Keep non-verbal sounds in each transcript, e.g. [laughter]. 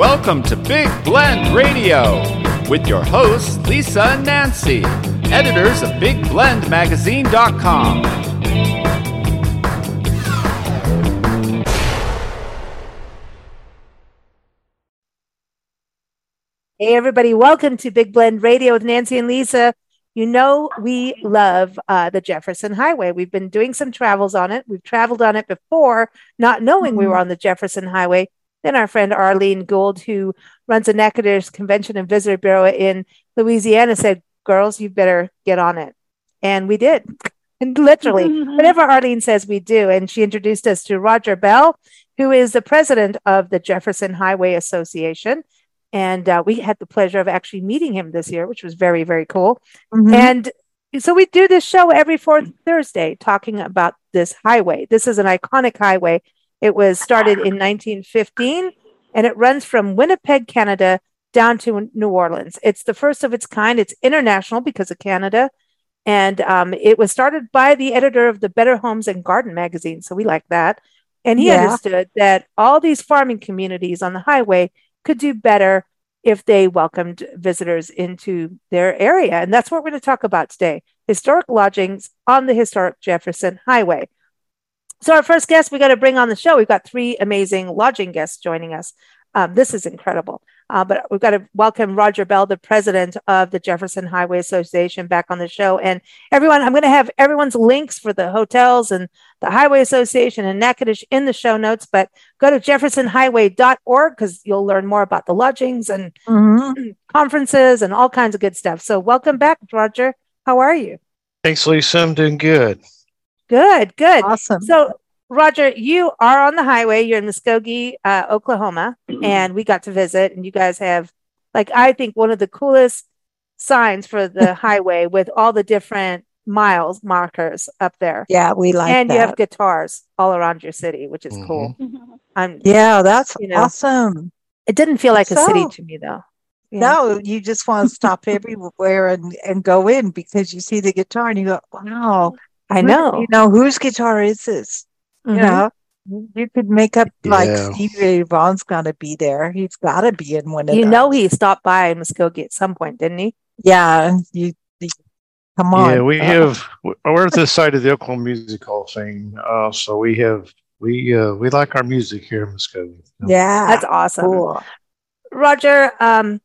Welcome to Big Blend Radio with your hosts, Lisa and Nancy, editors of BigBlendMagazine.com. Hey, everybody, welcome to Big Blend Radio with Nancy and Lisa. You know, we love uh, the Jefferson Highway. We've been doing some travels on it. We've traveled on it before, not knowing we were Mm-hmm. on the Jefferson Highway. Then our friend Arlene Gould, who runs a Natchitoches Convention and Visitor Bureau in Louisiana, said, Girls, you better get on it. And we did. [laughs] And literally, [laughs] whatever Arlene says, we do. And she introduced us to Roger Bell, who is the president of the Jefferson Highway Association. And uh, we had the pleasure of actually meeting him this year, which was very, very cool. Mhm. And so we do this show every fourth Thursday talking about this highway. This is an iconic highway. It was started in 1915 and it runs from Winnipeg, Canada down to New Orleans. It's the first of its kind. It's international because of Canada. And um, it was started by the editor of the Better Homes and Garden magazine. So we like that. And he Yeah. understood that all these farming communities on the highway could do better if they welcomed visitors into their area. And that's what we're going to talk about today historic lodgings on the historic Jefferson Highway. So, our first guest we got to bring on the show, we've got three amazing lodging guests joining us. Um, this is incredible. Uh, but we've got to welcome Roger Bell, the president of the Jefferson Highway Association, back on the show. And everyone, I'm going to have everyone's links for the hotels and the Highway Association and Natchitoches in the show notes. But go to jeffersonhighway.org because you'll learn more about the lodgings and Mhm. [clears throat] conferences and all kinds of good stuff. So, welcome back, Roger. How are you? Thanks, Lisa. I'm doing good. Good, good. Awesome. So, Roger, you are on the highway. You're in Muskogee, uh, Oklahoma, [clears throat] and we got to visit. And you guys have, like, I think one of the coolest signs for the [laughs] highway with all the different miles markers up there. yeah, we like and that. you have guitars all around your city, which is cool. I'm, yeah, that's you know. awesome. it didn't feel like a city to me, though. Yeah. No, you just want to stop everywhere and, and go in because you see the guitar and you go, wow, I know. You know, whose guitar is this? Mhm. You know, you could make up like Yeah. Stevie Ray Vaughan's got to be there. He's got to be in one of You those. know, he stopped by in Muskogee at some point, didn't he? Yeah, you, you come on. Yeah, we Uh, have. We're at the site of the Oklahoma Music Hall of Fame, uh, so we have we uh, we like our music here in Muskogee. Yeah, That's awesome. cool. Roger, um,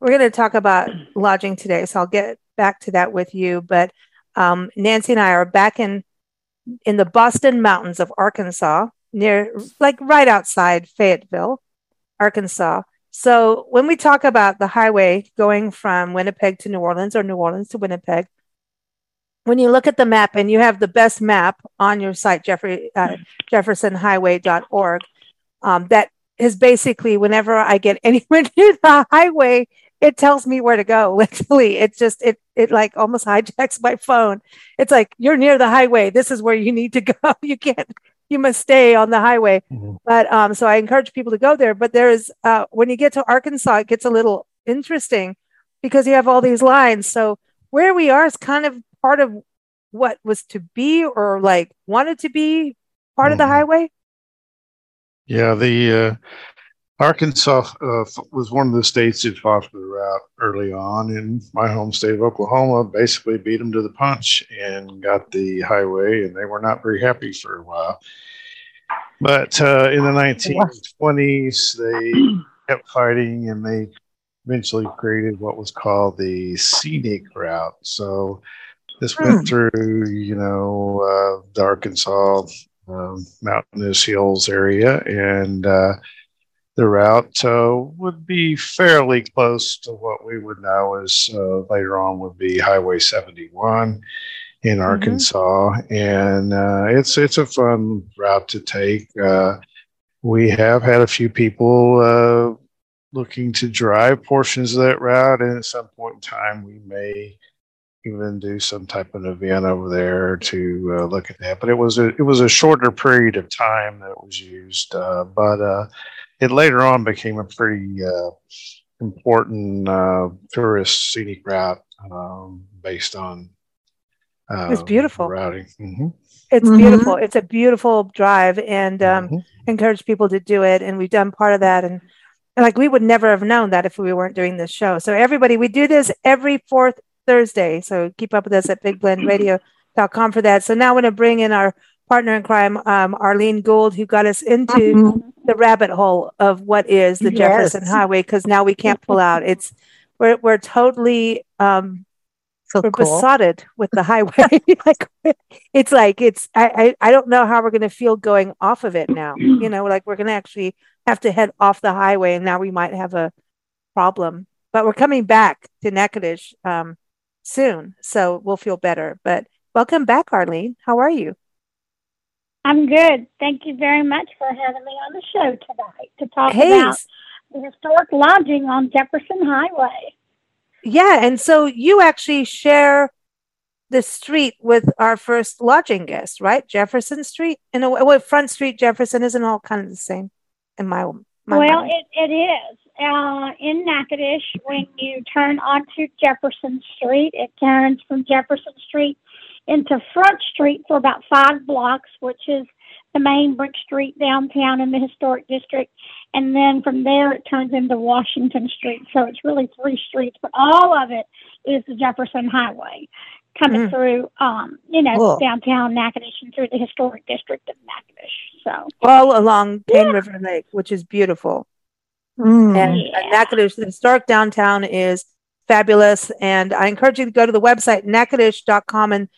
we're going to talk about lodging today, so I'll get back to that with you. But um, Nancy and I are back in in the Boston Mountains of Arkansas, near like right outside Fayetteville, Arkansas. So when we talk about the highway going from Winnipeg to New Orleans or New Orleans to Winnipeg, when you look at the map and you have the best map on your site, Jeffrey uh, JeffersonHighway.org, um, that is basically whenever I get [laughs] anywhere near the highway, it tells me where to go. [laughs] Literally, it just it it like almost hijacks my phone. It's like you're near the highway. This is where you need to [laughs] go. You can't. You must stay on the highway. Mhm. But um, so I encourage people to go there. But there is uh, when you get to Arkansas, it gets a little interesting because you have all these lines. So where we are is kind of part of what was to be or like wanted to be part of the Mhm. highway. Yeah, the uh, Arkansas uh, was one of the states that fought for the route early on, and my home state of Oklahoma basically beat them to the punch and got the highway, and they were not very happy for a while. But uh, in the 1920s, they [clears throat] kept fighting, and they eventually created what was called the scenic route. So this Hmm. went through, you know, uh, the Arkansas um, mountainous hills area, and the route uh, would be fairly close to what we would know as uh, later on would be Highway 71 in Arkansas, and uh, it's it's a fun route to take. Uh, we have had a few people uh, looking to drive portions of that route, and at some point in time, we may even do some type of event over there to uh, look at that. But it was a it was a shorter period of time that was used, uh, but uh, it later on became a pretty uh, important uh, tourist scenic route um, based on. Uh, It's beautiful. routing. Mhm. It's Mhm. beautiful. It's a beautiful drive, and um, Mhm. encourage people to do it. And we've done part of that. And like we would never have known that if we weren't doing this show. So everybody, we do this every fourth Thursday. So keep up with us at bigblendradio.com for that. So now I'm going to bring in our partner in crime, um, Arlene Gould, who got us into Mhm. the rabbit hole of what is the Jefferson Highway because now we can't pull out. It's we're we're totally um, So we're cool. besotted with the highway. [laughs] [laughs] like it's like it's I, I I don't know how we're gonna feel going off of it now. [clears throat] You know, like we're gonna actually have to head off the highway, and now we might have a problem. But we're coming back to Natchitoches um, soon, so we'll feel better. But welcome back, Arlene. How are you? I'm good. Thank you very much for having me on the show tonight to talk Hey, about the historic lodging on Jefferson Highway. Yeah, and so you actually share the street with our first lodging guest, right? Jefferson Street. In a way, well, Front Street, Jefferson isn't all kind of the same in my my well, mind. it, it is. Uh, in Natchitoches, when you turn onto Jefferson Street, it turns from Jefferson Street into Front Street for about five blocks, which is the main brick street downtown in the historic district. And then from there, it turns into Washington Street. So it's really three streets, but all of it is the Jefferson Highway coming Mm. through, um, you know, Cool. downtown Natchitoches and through the historic district of Natchitoches. So, all along Cane River Lake, which is beautiful. Mm. And Yeah. Natchitoches, the historic downtown is fabulous. And I encourage you to go to the website, natchitoches.com. And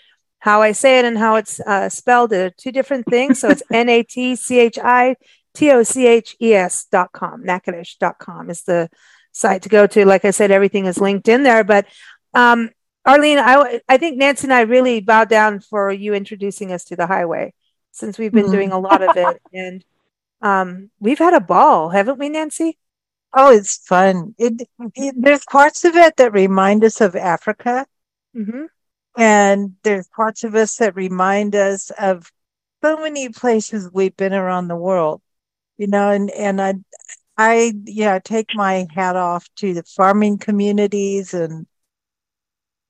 how I say it and how it's uh, spelled are two different things. So it's [laughs] N A T C H I T O C H E S dot com. dot com is the site to go to. Like I said, everything is linked in there. But um, Arlene, I, I think Nancy and I really bow down for you introducing us to the highway since we've been Mhm. doing a lot of it. [laughs] And um, we've had a ball, haven't we, Nancy? Oh, it's fun. It, it there's parts of it that remind us of Africa, Mm-hmm. And there's parts of us that remind us of so many places we've been around the world. You know, and and I, I yeah, take my hat off to the farming communities, and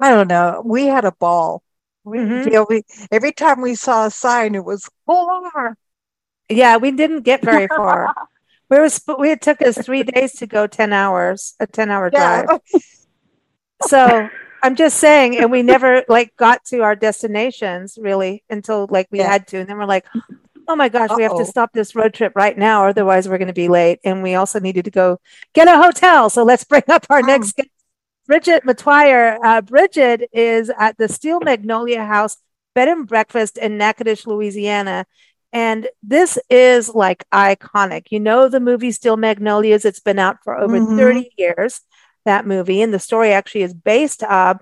I don't know. We had a ball. We, Mhm. you know, we every time we saw a sign, it was pull over. Yeah, we didn't get very far. [laughs] We were sp- we it took us three days to go ten hours, a ten hour Yeah. drive. [laughs] So I'm just saying, and we never [laughs] like got to our destinations really until like we Yeah. had to, and then we're like, oh my gosh, we have to stop this road trip right now, otherwise we're going to be late. And we also needed to go get a hotel. So let's bring up our Oh. next guest, Bridget Metoyer. Uh, Bridget is at the Steel Magnolia House Bed and Breakfast in Natchitoches, Louisiana. And this is like iconic. You know the movie Steel Magnolias. It's been out for over Mhm. 30 years, that movie. And the story actually is based uh,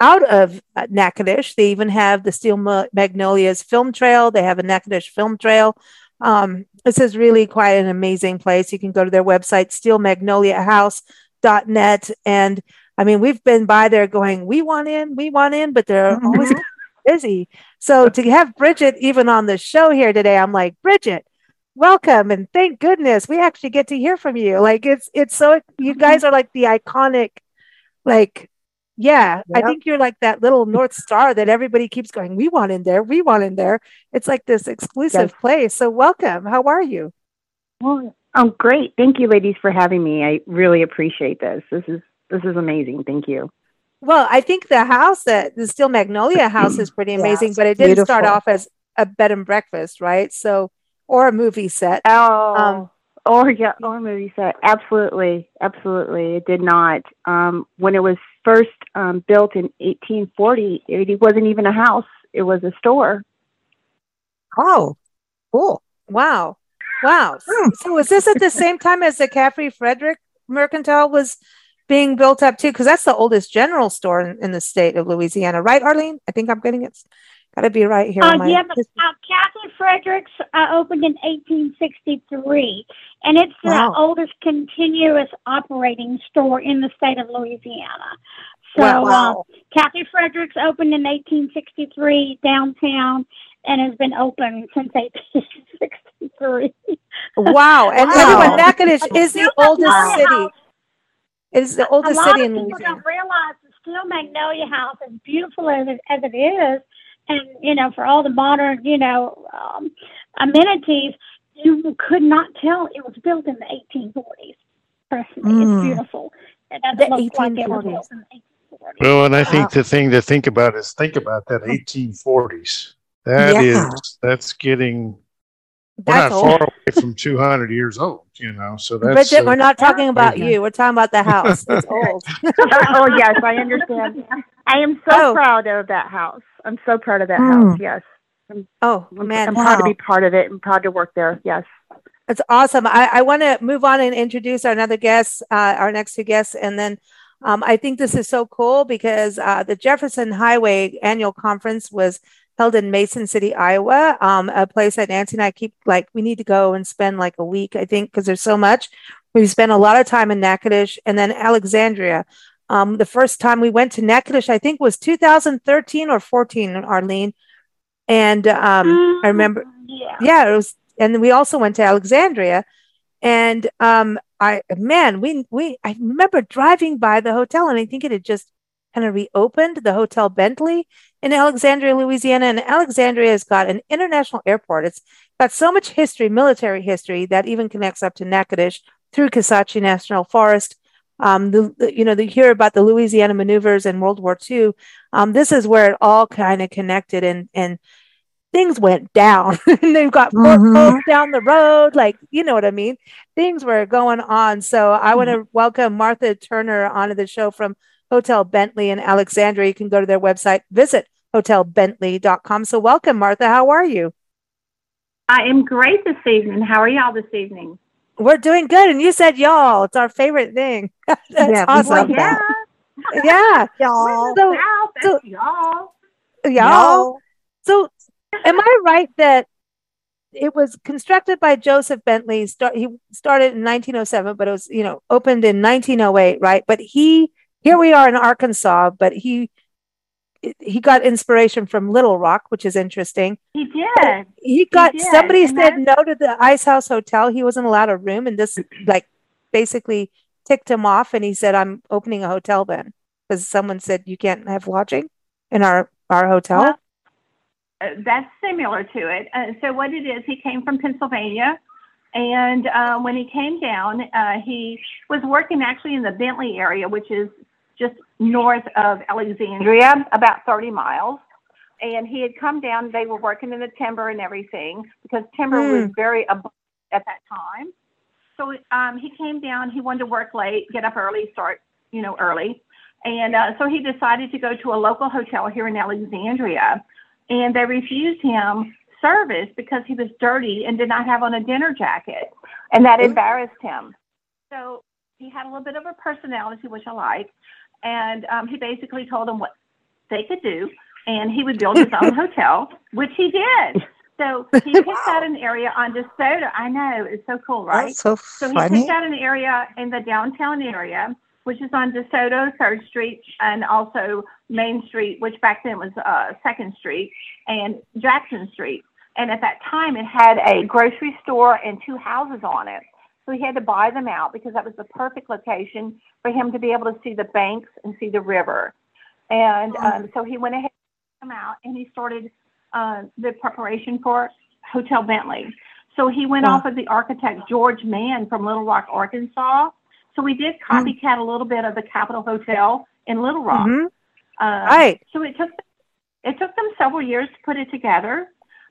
out of uh, Natchitoches. They even have the Steel Magnolias film trail. They have a Natchitoches film trail. Um, this is really quite an amazing place. You can go to their website, steelmagnoliahouse.net. And I mean, we've been by there going, we want in, we want in, but they're [laughs] always Mhm. busy. So to have Bridget even on the show here today, I'm like, Bridget, welcome and thank goodness we actually get to hear from you. Like it's it's so you mm-hmm. guys are like the iconic, like yeah, I think you're like that little North Star that everybody keeps going, we want in there, we want in there. It's like this exclusive place. So welcome. How are you? Well, oh, great. Thank you, ladies, for having me. I really appreciate this. This is this is amazing. Thank you. Well, I think the house that the Steel Magnolia house is pretty [clears throat] amazing, it's but it didn't start off as a bed and breakfast, right? So or a movie set. Oh, Um, or yeah, or movie set. Absolutely, absolutely. It did not. Um, when it was first um, built in 1840, it wasn't even a house. It was a store. Oh, cool. Wow. Wow. Hmm. So was this at the same time as the Kaffie Frederick Mercantile was being built up too? Because that's the oldest general store in, in the state of Louisiana, right, Arlene? I think I'm getting it. Got to be right here. Uh, my- yeah, but uh, Kaffie Fredericks uh, opened in 1863, and it's the oldest continuous operating store in the state of Louisiana. So, Wow. uh, Kaffie Fredericks opened in 1863 downtown and has been open since 1863. wow. And [laughs] Wow. everyone, Natchitoches is the oldest city. It is the A oldest lot city of in people Louisiana. don't realize the Steel Magnolia House, as beautiful as it, as it is, and you know, for all the modern, you know, um, amenities, you could not tell it was built in the 1840s. Trust me, mm. it's beautiful. It doesn't the look like it was built in the 1840s. Well, and I think wow. the thing to think about is think about that 1840s. That yeah. is that's getting we're that's not old. far away from 200 years old, you know. So that's. Bridget, uh, we're not talking about you. We're talking about the house. It's [laughs] old. oh yes, I [laughs] understand. I am so oh. proud of that house. I'm so proud of that mm. house. Yes. I'm, oh man, I'm wow. proud to be part of it and proud to work there. Yes. That's awesome. I, I want to move on and introduce our another guest, uh, our next two guests, and then um, I think this is so cool because uh, the Jefferson Highway annual conference was held in Mason City, Iowa, um, a place that Nancy and I keep like, we need to go and spend like a week, I think, because there's so much. We spent a lot of time in Natchitoches and then Alexandria. Um, the first time we went to Natchitoches, I think was 2013 or 14, Arlene. And um, I remember, yeah. yeah, it was, and we also went to Alexandria. And um, I, man, we, we, I remember driving by the hotel and I think it had just kind of reopened the Hotel Bentley in Alexandria, Louisiana. And Alexandria has got an international airport. It's got so much history, military history, that even connects up to Natchitoches through Kisatchie National Forest. Um, the, the, you know, you hear about the Louisiana maneuvers in World War II. Um, this is where it all kind of connected and, and things went down [laughs] and they've got mm-hmm. down the road. Like, you know what I mean? Things were going on. So I mm-hmm. want to welcome Martha Turner onto the show from Hotel Bentley in Alexandria. You can go to their website, visit hotelbentley.com. So, welcome, Martha. How are you? I am great this evening. How are y'all this evening? We're doing good. And you said y'all. It's our favorite thing. [laughs] That's yeah, awesome. Yeah. [laughs] yeah. Y'all. So, so, y'all. Y'all. Y'all. So, am I right that it was constructed by Joseph Bentley. Start, he started in 1907, but it was, you know, opened in 1908, right? But he here we are in Arkansas, but he he got inspiration from Little Rock, which is interesting. He did. He got he did. somebody and said no to the Ice House Hotel. He wasn't allowed a room, and this like basically ticked him off. And he said, "I'm opening a hotel then," because someone said you can't have lodging in our our hotel. Well, uh, that's similar to it. Uh, so what it is, he came from Pennsylvania and uh, when he came down, uh, he was working actually in the Bentley area, which is just north of Alexandria, about 30 miles. And he had come down, they were working in the timber and everything because timber mm. was very abundant at that time. So um, he came down, he wanted to work late, get up early, start, you know, early. And uh, so he decided to go to a local hotel here in Alexandria. And they refused him service because he was dirty and did not have on a dinner jacket. And that embarrassed him. So he had a little bit of a personality, which I like and um, he basically told them what they could do, and he would build his own [laughs] hotel, which he did. So he [laughs] picked wow. out an area on DeSoto. I know it's so cool, right? That's so funny. So he picked out an area in the downtown area, which is on DeSoto, Third Street, and also Main Street, which back then was uh, Second Street, and Jackson Street. And at that time, it had a grocery store and two houses on it. So he had to buy them out because that was the perfect location for him to be able to see the banks and see the river. And um, so he went ahead and them out and he started uh, the preparation for Hotel Bentley. So he went off of the architect George Mann from Little Rock, Arkansas. So we did hmm. copycat a little bit of the Capitol Hotel in Little Rock. Mm-hmm. Uh, right. So it took it took them several years to put it together.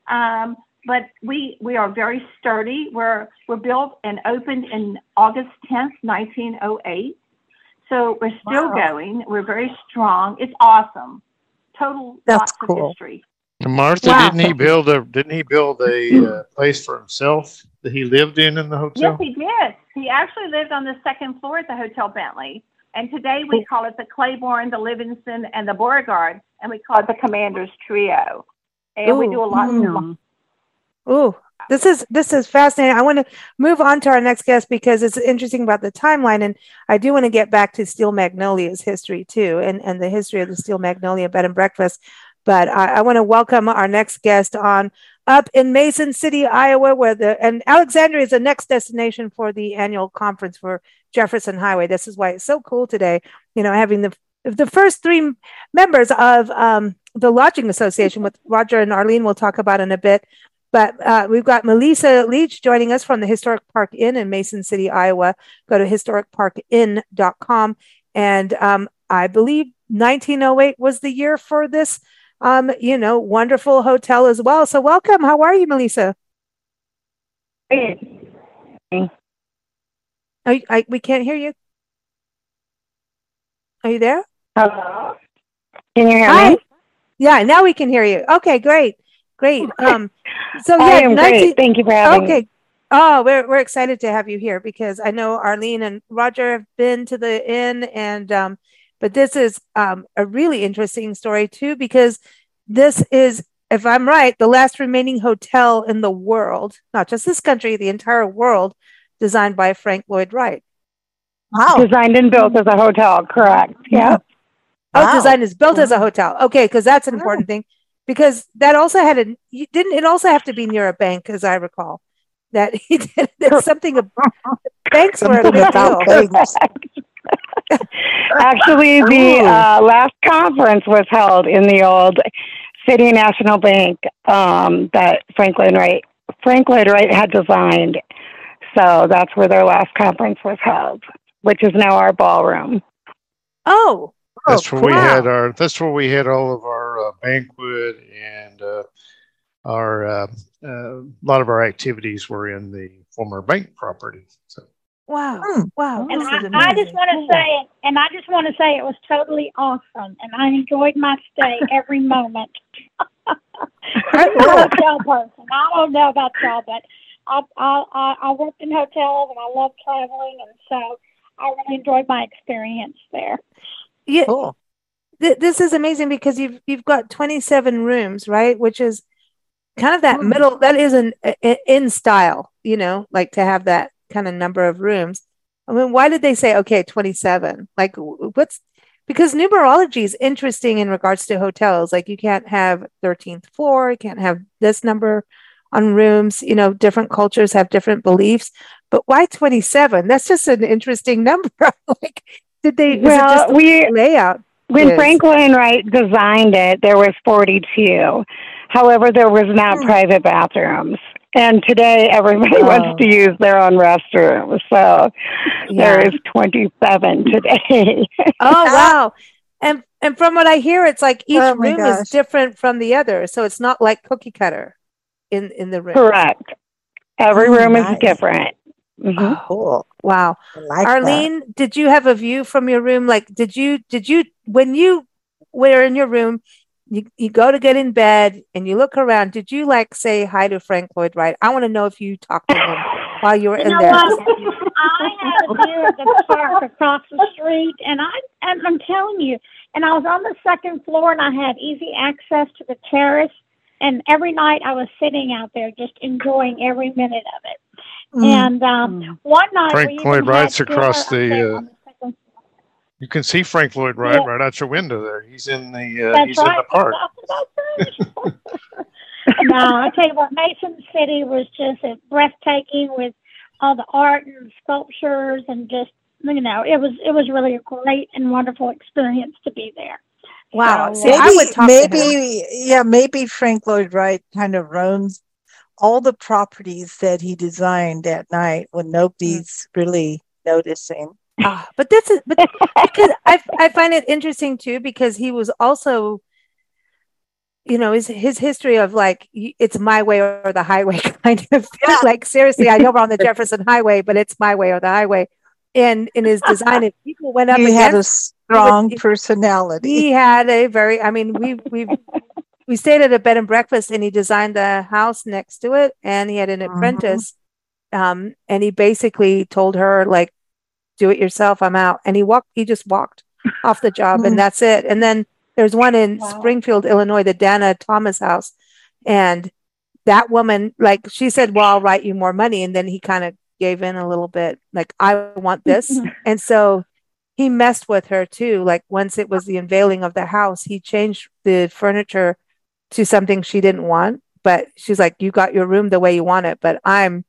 Um, but we we are very sturdy. We're we're built and opened in August 10th, 1908. So we're still wow. going. We're very strong. It's awesome. Total That's lots cool. of history. Martha, wow. didn't he build a didn't he build a uh, place for himself that he lived in in the hotel? Yes, he did. He actually lived on the second floor at the Hotel Bentley. And today we call it the Claiborne, the Livingston, and the Beauregard, and we call it the Commander's Trio. And Ooh. we do a lot mm. Oh, this is this is fascinating. I want to move on to our next guest because it's interesting about the timeline, and I do want to get back to Steel Magnolia's history too, and and the history of the Steel Magnolia Bed and Breakfast. But I, I want to welcome our next guest on up in Mason City, Iowa, where the and Alexandria is the next destination for the annual conference for Jefferson Highway. This is why it's so cool today. You know, having the the first three members of um, the Lodging Association, with Roger and Arlene, we'll talk about in a bit But uh, we've got Melissa Leach joining us from the Historic Park Inn in Mason City, Iowa. Go to historicparkinn.com. And um, I believe 1908 was the year for this, um, you know, wonderful hotel as well. So welcome. How are you, Melissa? Hey. I, I, we can't hear you. Are you there? Hello. Can you hear Hi. me? Yeah, now we can hear you. Okay, great, great. Um, so I yeah, am 19 great. Thank you for having me. okay. Oh, we're we're excited to have you here because I know Arlene and Roger have been to the inn, and um, but this is um a really interesting story too because this is, if I'm right, the last remaining hotel in the world, not just this country, the entire world, designed by Frank Lloyd Wright. Wow. Designed and built as a hotel, correct? Yeah. Oh, Wow. design is built as a hotel. Okay, because that's an important thing. Because that also had a you didn't it also have to be near a bank, as I recall. That he [laughs] did there's something ab- banks were a big about deal. banks. [laughs] Actually, the uh, last conference was held in the old City National Bank um, that Franklin Wright Frank Lloyd Wright had designed. So that's where their last conference was held, which is now our ballroom. Oh, That's Oh, where we had our. That's where we had all of our banquet and uh, our uh, uh, a lot of our activities were in the former bank property. So wow, Hmm. wow. And I, I just want to say, and I just want to say it was totally awesome, and I enjoyed my stay every [laughs] moment. I'm a hotel person. I don't know about y'all, but I, I I I worked in hotels and I love traveling, and so I really enjoyed my experience there. Yeah, Cool. Th- this is amazing because you've you've got 27 rooms, right? Which is kind of that Hmm. middle. That is an in style, you know, like to have that kind of number of rooms. I mean, why did they say okay, 27? Like, what's because numerology is interesting in regards to hotels. Like, you can't have 13th floor, you can't have this number on rooms. You know, different cultures have different beliefs, but why 27? That's just an interesting [laughs] number. like, did they? Well, we layout? When is. Franklin Wright designed it, there was 42. However, there was not Hmm. private bathrooms. And today, everybody [laughs] Oh. wants to use their own restroom. So Yeah. there is 27 today. [laughs] Oh wow. And and from what I hear, it's like each Oh, room is different from the other. So it's not like cookie cutter in in the room. Correct. Every Oh, room nice. is different. Mhm. Oh, Cool. wow. I like that. Arlene, did you have a view from your room? Like did you did you when you were in your room, you, you go to get in bed and you look around, did you like say hi to Frank Lloyd Wright? I want to know if you talked to him while you were You in there. I had a view of the park across the street, and I and I'm telling you, and I was on the second floor, and I had easy access to the terrace. And every night I was sitting out there, just enjoying every minute of it. Mm. And um, one night, Frank Lloyd had Wright's across the, uh, the you can see Frank Lloyd Wright Yeah. right out your window there. He's in the uh, That's he's in right. the park. [laughs] No, I tell you what, Mason City was just uh, breathtaking with all the art and sculptures and just you know it was it was really a great and wonderful experience to be there. Wow. So, See, uh, I would talk to him. maybe yeah, maybe Frank Lloyd Wright kind of roams all the properties that he designed at night when nobody's really noticing. Ah, but that's a, but because I I find it interesting too because he was also, you know, his his history of like it's my way or the highway [laughs] kind of thing. Yeah. Like seriously, I know we're on the [laughs] Jefferson Highway, but it's my way or the highway. And in his design, if people went up He had a strong he- personality. he had a very. I mean, we we [laughs] we stayed at a bed and breakfast, and he designed the house next to it, and he had an Mhm. apprentice, um, and he basically told her like do it yourself i'm out. And he walked he just walked off the job and [laughs] that's it. And then there's one in Wow. springfield illinois the dana thomas house. And that woman like she said well i'll write you more money. And then he kind of gave in a little bit like i want this. [laughs] And so he messed with her too. Like once it was the unveiling of the house he changed the furniture to something she didn't want but she's like you got your room the way you want it but i'm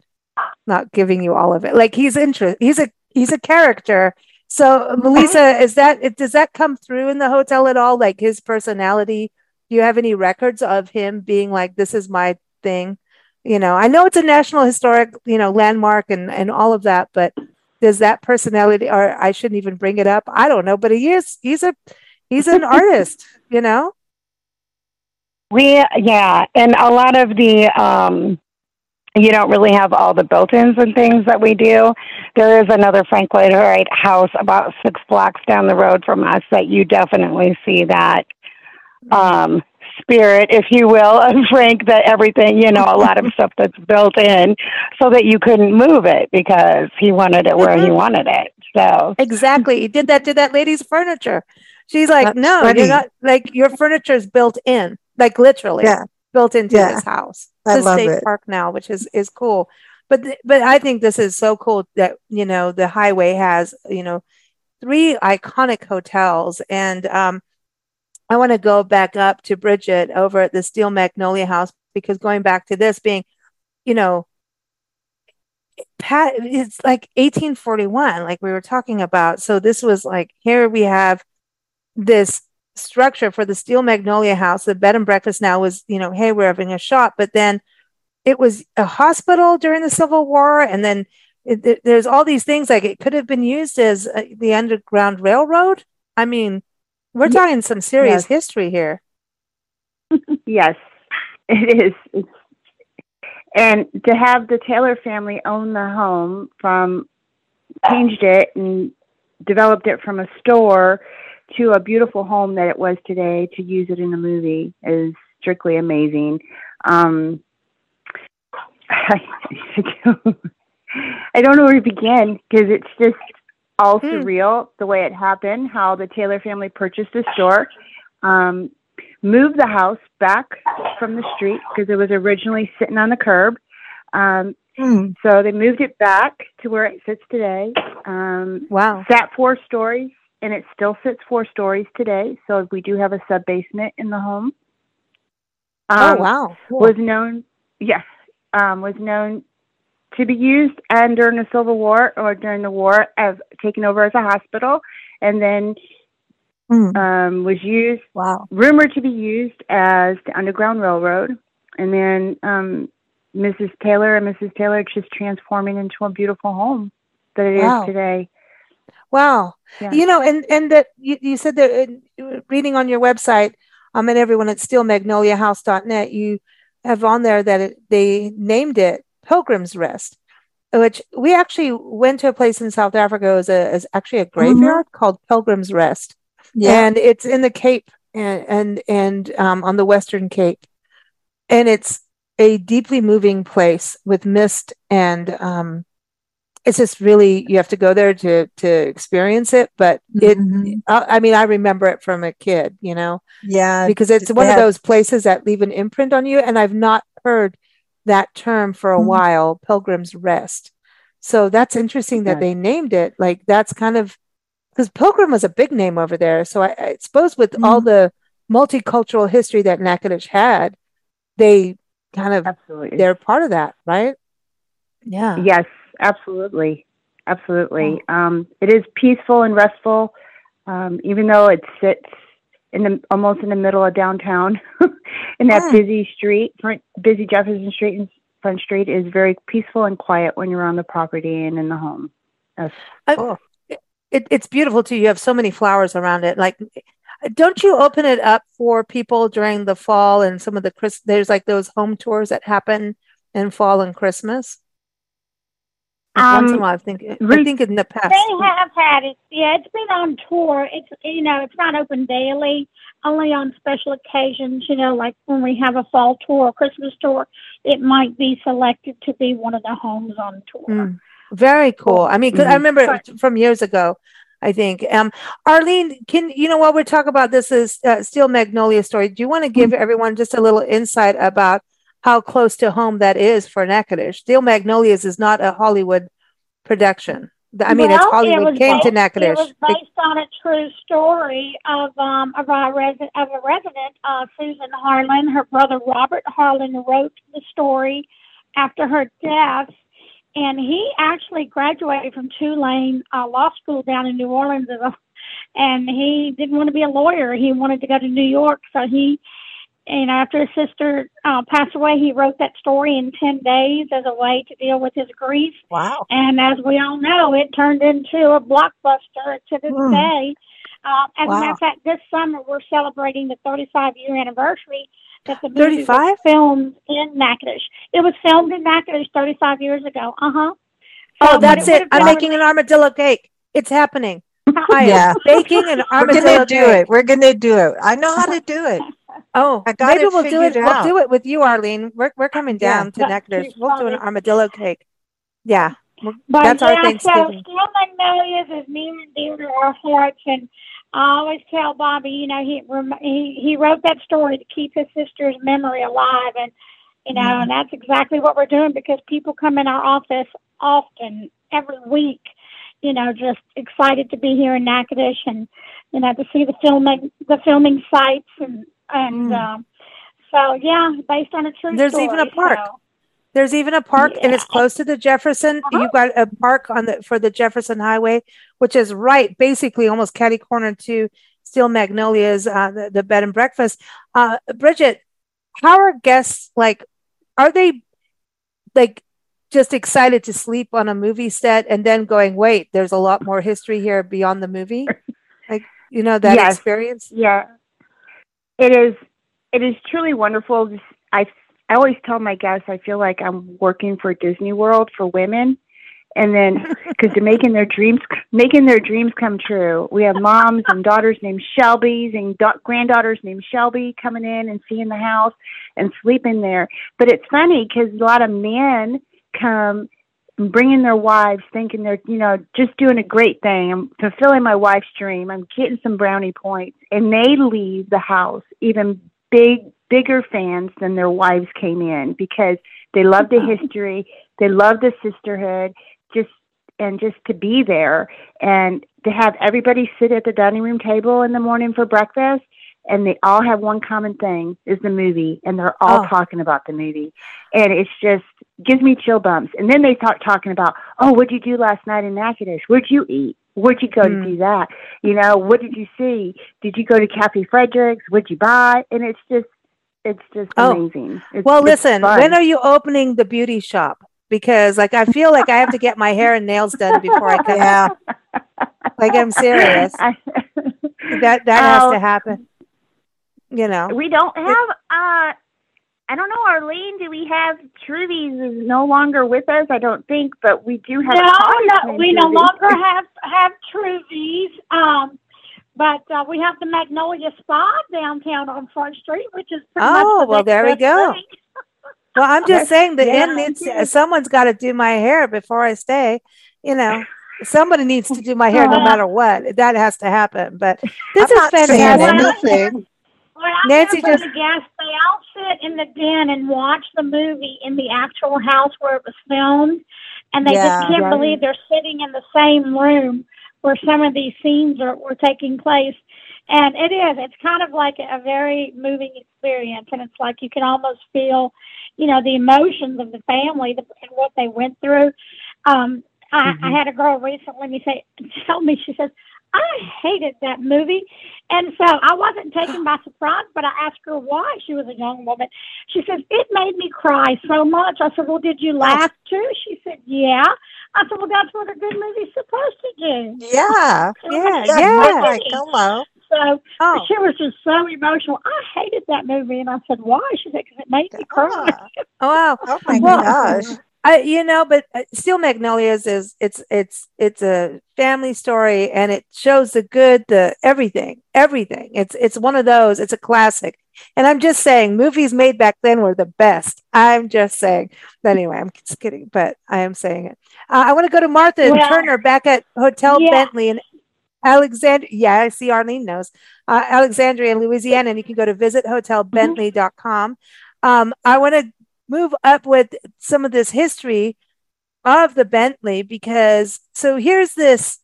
not giving you all of it. Like he's interest he's a he's a character. So melissa uh-huh. is that it does that come through in the hotel at all? Like his personality? Do you have any records of him being like this is my thing You know, I know it's a national historic, you know, landmark and and all of that, but does that personality or I shouldn't even bring it up. I don't know, but he is he's a he's an [laughs] artist, you know? We yeah, and a lot of the um you don't really have all the built-ins and things that we do. There is another Frank Lloyd Wright house about six blocks down the road from us that you definitely see that um, spirit, if you will, of Frank. That everything, you know, a lot of [laughs] stuff that's built in, so that you couldn't move it because he wanted it where he Mhm. wanted it. So Exactly. He did that to that lady's furniture. She's like, That's no, funny. you're not like your furniture is built in, like literally Yeah. built into Yeah. this house. I It's a love state it. park now, which is is cool. But th- but I think this is so cool that you know the highway has you know three iconic hotels and um I want to go back up to Bridget over at the Steel Magnolia House because going back to this being, you know, Pat, it's like 1841, like we were talking about. So this was like here we have this structure for the Steel Magnolia House. The bed and breakfast now was, you know, hey, we're having a shop, but then it was a hospital during the Civil War, and then it, there- there's all these things like it could have been used as uh, the Underground Railroad. I mean, we're Ye- talking some serious yes. history here. [laughs] Yes, it is. It's, and to have the Taylor family own the home from changed it and developed it from a store to a beautiful home that it was today to use it in a movie is strictly amazing. Um, [laughs] I don't know where to begin because it's just all Hmm. surreal the way it happened, how the Taylor family purchased the store, um, moved the house back from the street because it was originally sitting on the curb. Um, Hmm. so they moved it back to where it sits today. Um, Wow. sat four stories, and it still sits four stories today. So we do have a sub basement in the home. Oh, Um, wow. Cool. Was known, yes, um, was known to be used and during the Civil War or during the war as taken over as a hospital, and then Hmm. um, was used Wow. rumored to be used as the Underground Railroad, and then um, Mrs. Taylor and Mrs. Taylor just transforming into a beautiful home that it is Wow. today. Wow. Yeah. You know, and and that you, you said that uh, reading on your website, um, and everyone at steelmagnoliahouse.net, you have on there that it, they named it Pilgrim's Rest, which we actually went to a place in South Africa as a as actually a graveyard called Pilgrim's Rest, Yeah. and it's in the Cape and and and um, on the Western Cape, and it's a deeply moving place with mist and um, it's just really you have to go there to to experience it but it Mhm. I, I mean i remember it from a kid you know Yeah. because it's they one of those places that leave an imprint on you and i've not heard that term for a Mhm. while pilgrim's rest so that's interesting that Yes. they named it like that's kind of because pilgrim was a big name over there so i, I suppose with all Mhm. the multicultural history that Natchitoches had they kind of Absolutely. they're part of that right yeah Yes, absolutely, absolutely. Um, it is peaceful and restful, um, even though it sits in the almost in the middle of downtown, [laughs] in that Hmm. busy street, front, busy Jefferson Street and Front Street is very peaceful and quiet when you're on the property and in the home. Yes. I- Cool. it, it's beautiful too. You have so many flowers around it. Like, don't you open it up for people during the fall and some of the Chris? There's like those home tours that happen in fall and Christmas. Like once in a Um, while, I think I think in the past. They have had it. Yeah, it's been on tour. It's you know, it's not open daily. Only on special occasions. You know, like when we have a fall tour, or Christmas tour, it might be selected to be one of the homes on tour. Mm, very cool. I mean, 'cause I Mhm. remember it from years ago. I think. Um, Arlene, can you know while we're talking about this is uh, Steel Magnolia story? Do you want to give everyone just a little insight about how close to home that is for Natchitoches? Steel Magnolias is not a Hollywood production. I mean, it's Well, it Hollywood was came to based- Natchitoches. It was based on a true story of um of a resident of a resident, uh, Susan Harling. Her brother Robert Harling wrote the story after her death, and he actually graduated from Tulane uh, Law School down in New Orleans, [laughs] and he didn't want to be a lawyer. He wanted to go to New York, so he you know, after his sister uh, passed away, he wrote that story in 10 days as a way to deal with his grief. Wow. And as we all know, it turned into a blockbuster to this Mm. day. Uh, as a matter of fact, this summer we're celebrating the 35 year anniversary that the movie was 35? filmed in Natchitoches. It was filmed in Natchitoches 35 years ago. Uh huh. Oh, that's it. I'm making an armadillo cake. It's happening. [laughs] I Yeah. am baking an armadillo We're armadillo gonna do cake. it. We're gonna do it. I know how to do it. Oh, I got maybe it we'll do it. figured We'll do it with you, Arlene. We're we're coming Yeah. down to That's Nectar's. We'll do an armadillo cake. Yeah, But that's our yeah, Thanksgiving. So Steel Magnolias is near and dear to our hearts, and I always tell Bobby, you know, he he he wrote that story to keep his sister's memory alive, and you know, Mm-hmm. and that's exactly what we're doing because people come in our office often every week, you know, just excited to be here in Natchitoches and you know to see the filming the filming sites and and Mm. um, so yeah, based on a true There's story. even a park. so- There's even a park, and it's close to the Jefferson. Uh-huh. You've got a park on the for the Jefferson Highway, which is right, basically almost catty corner to Steel Magnolias, uh, the, the bed and breakfast. Uh, Bridget, how are guests like? Are they like just excited to sleep on a movie set and then going, wait, there's a lot more history here beyond the movie? [laughs] Like you know that Yes. experience. Yeah, it is. It is truly wonderful. I I always tell my guests I feel like I'm working for Disney World for women, and then [laughs] because they're making their dreams making their dreams come true. We have moms and daughters named Shelby's and da- granddaughters named Shelby coming in and seeing the house and sleeping there. But it's funny because a lot of men come bringing their wives, thinking they're you know just doing a great thing. I'm fulfilling my wife's dream. I'm getting some brownie points, and they leave the house even big bigger fans than their wives came in because they love the history, they love the sisterhood, just and just to be there and to have everybody sit at the dining room table in the morning for breakfast and they all have one common thing is the movie and they're all Oh. talking about the movie and it's just gives me chill bumps and then they start talking about oh what'd you do last night in Natchitoches where'd you eat where'd you go Mm. to do that you know what did you see did you go to Kaffie Fredericks what'd you buy and it's just it's just Oh. amazing It's- Well, listen, when are you opening the beauty shop? Because like I feel like I have to get my hair and nails done before I come. Yeah. [laughs] Like I'm serious. I- That that has Oh, to happen. You know. We don't have. Uh, I don't know, Arlene. Do we have Truvy's is no longer with us? I don't think, but we do have. no, a cottage no, named we no longer have have Truvy's. Um, but uh, we have the Magnolia Spa downtown on Front Street, which is pretty much Oh, the well, there we go. [laughs] Well, I'm just [laughs] saying the Yeah. inn needs someone's got to do my hair before I stay. You know, somebody needs to do my hair no Uh, matter what. That has to happen. But this I'm is not saying fantastic. Anything. Well, I Nancy just- the guests. They all sit in the den and watch the movie in the actual house where it was filmed, and they Yeah. just can't Yeah. believe they're sitting in the same room where some of these scenes are were taking place. And it is. It's kind of like a very moving experience, and it's like you can almost feel, you know, the emotions of the family and what they went through. Um, I, I had a girl recently me say, [laughs] tell me, she says, I hated that movie. And so I wasn't taken by surprise, but I asked her why. She was a young woman. She says, It made me cry so much. I said, Well, did you laugh too? She said, Yeah. I said, Well, that's what a good movie's supposed to do. Yeah. [laughs] Yeah, Yeah. yeah. Like, hello. So Oh, she was just so emotional. I hated that movie. And I said, Why? She said, Because it made me cry. Oh [laughs] wow. Oh my Well, gosh. I, you know, but uh, Steel Magnolias is it's it's it's a family story, and it shows the good, the everything, everything. It's it's one of those. It's a classic, and I'm just saying, movies made back then were the best. I'm just saying. But anyway, I'm just kidding, but I am saying it. Uh, I want to go to Martha and Well, Turner back at Hotel yeah. Bentley in Alexandria. Yeah, I see Arlene knows uh, Alexandria, Louisiana, and you can go to visithotelbentley.com. Um, I want to move up with some of this history of the Bentley because so here's this,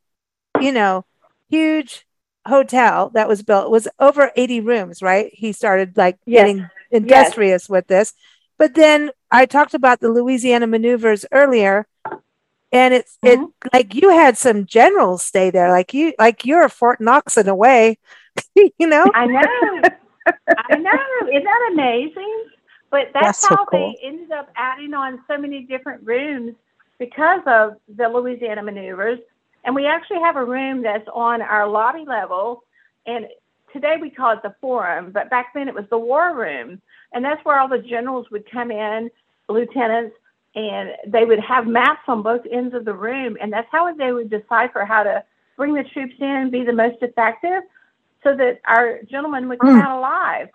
you know, huge hotel that was built It was over 80 rooms, right? He started like Yes. getting industrious with this. But then I talked about the Louisiana maneuvers earlier and it's it mm-hmm. like you had some generals stay there like you like you're Fort Knox in a way, [laughs] you know? I know. I know. Isn't that amazing? But that's, That's so how cool. they ended up adding on so many different rooms because of the Louisiana maneuvers. And we actually have a room that's on our lobby level. And today we call it the forum, but back then it was the war room. And that's where all the generals would come in, lieutenants, and they would have maps on both ends of the room. And that's how they would decipher how to bring the troops in and be the most effective so that our gentlemen would come Mm. out alive.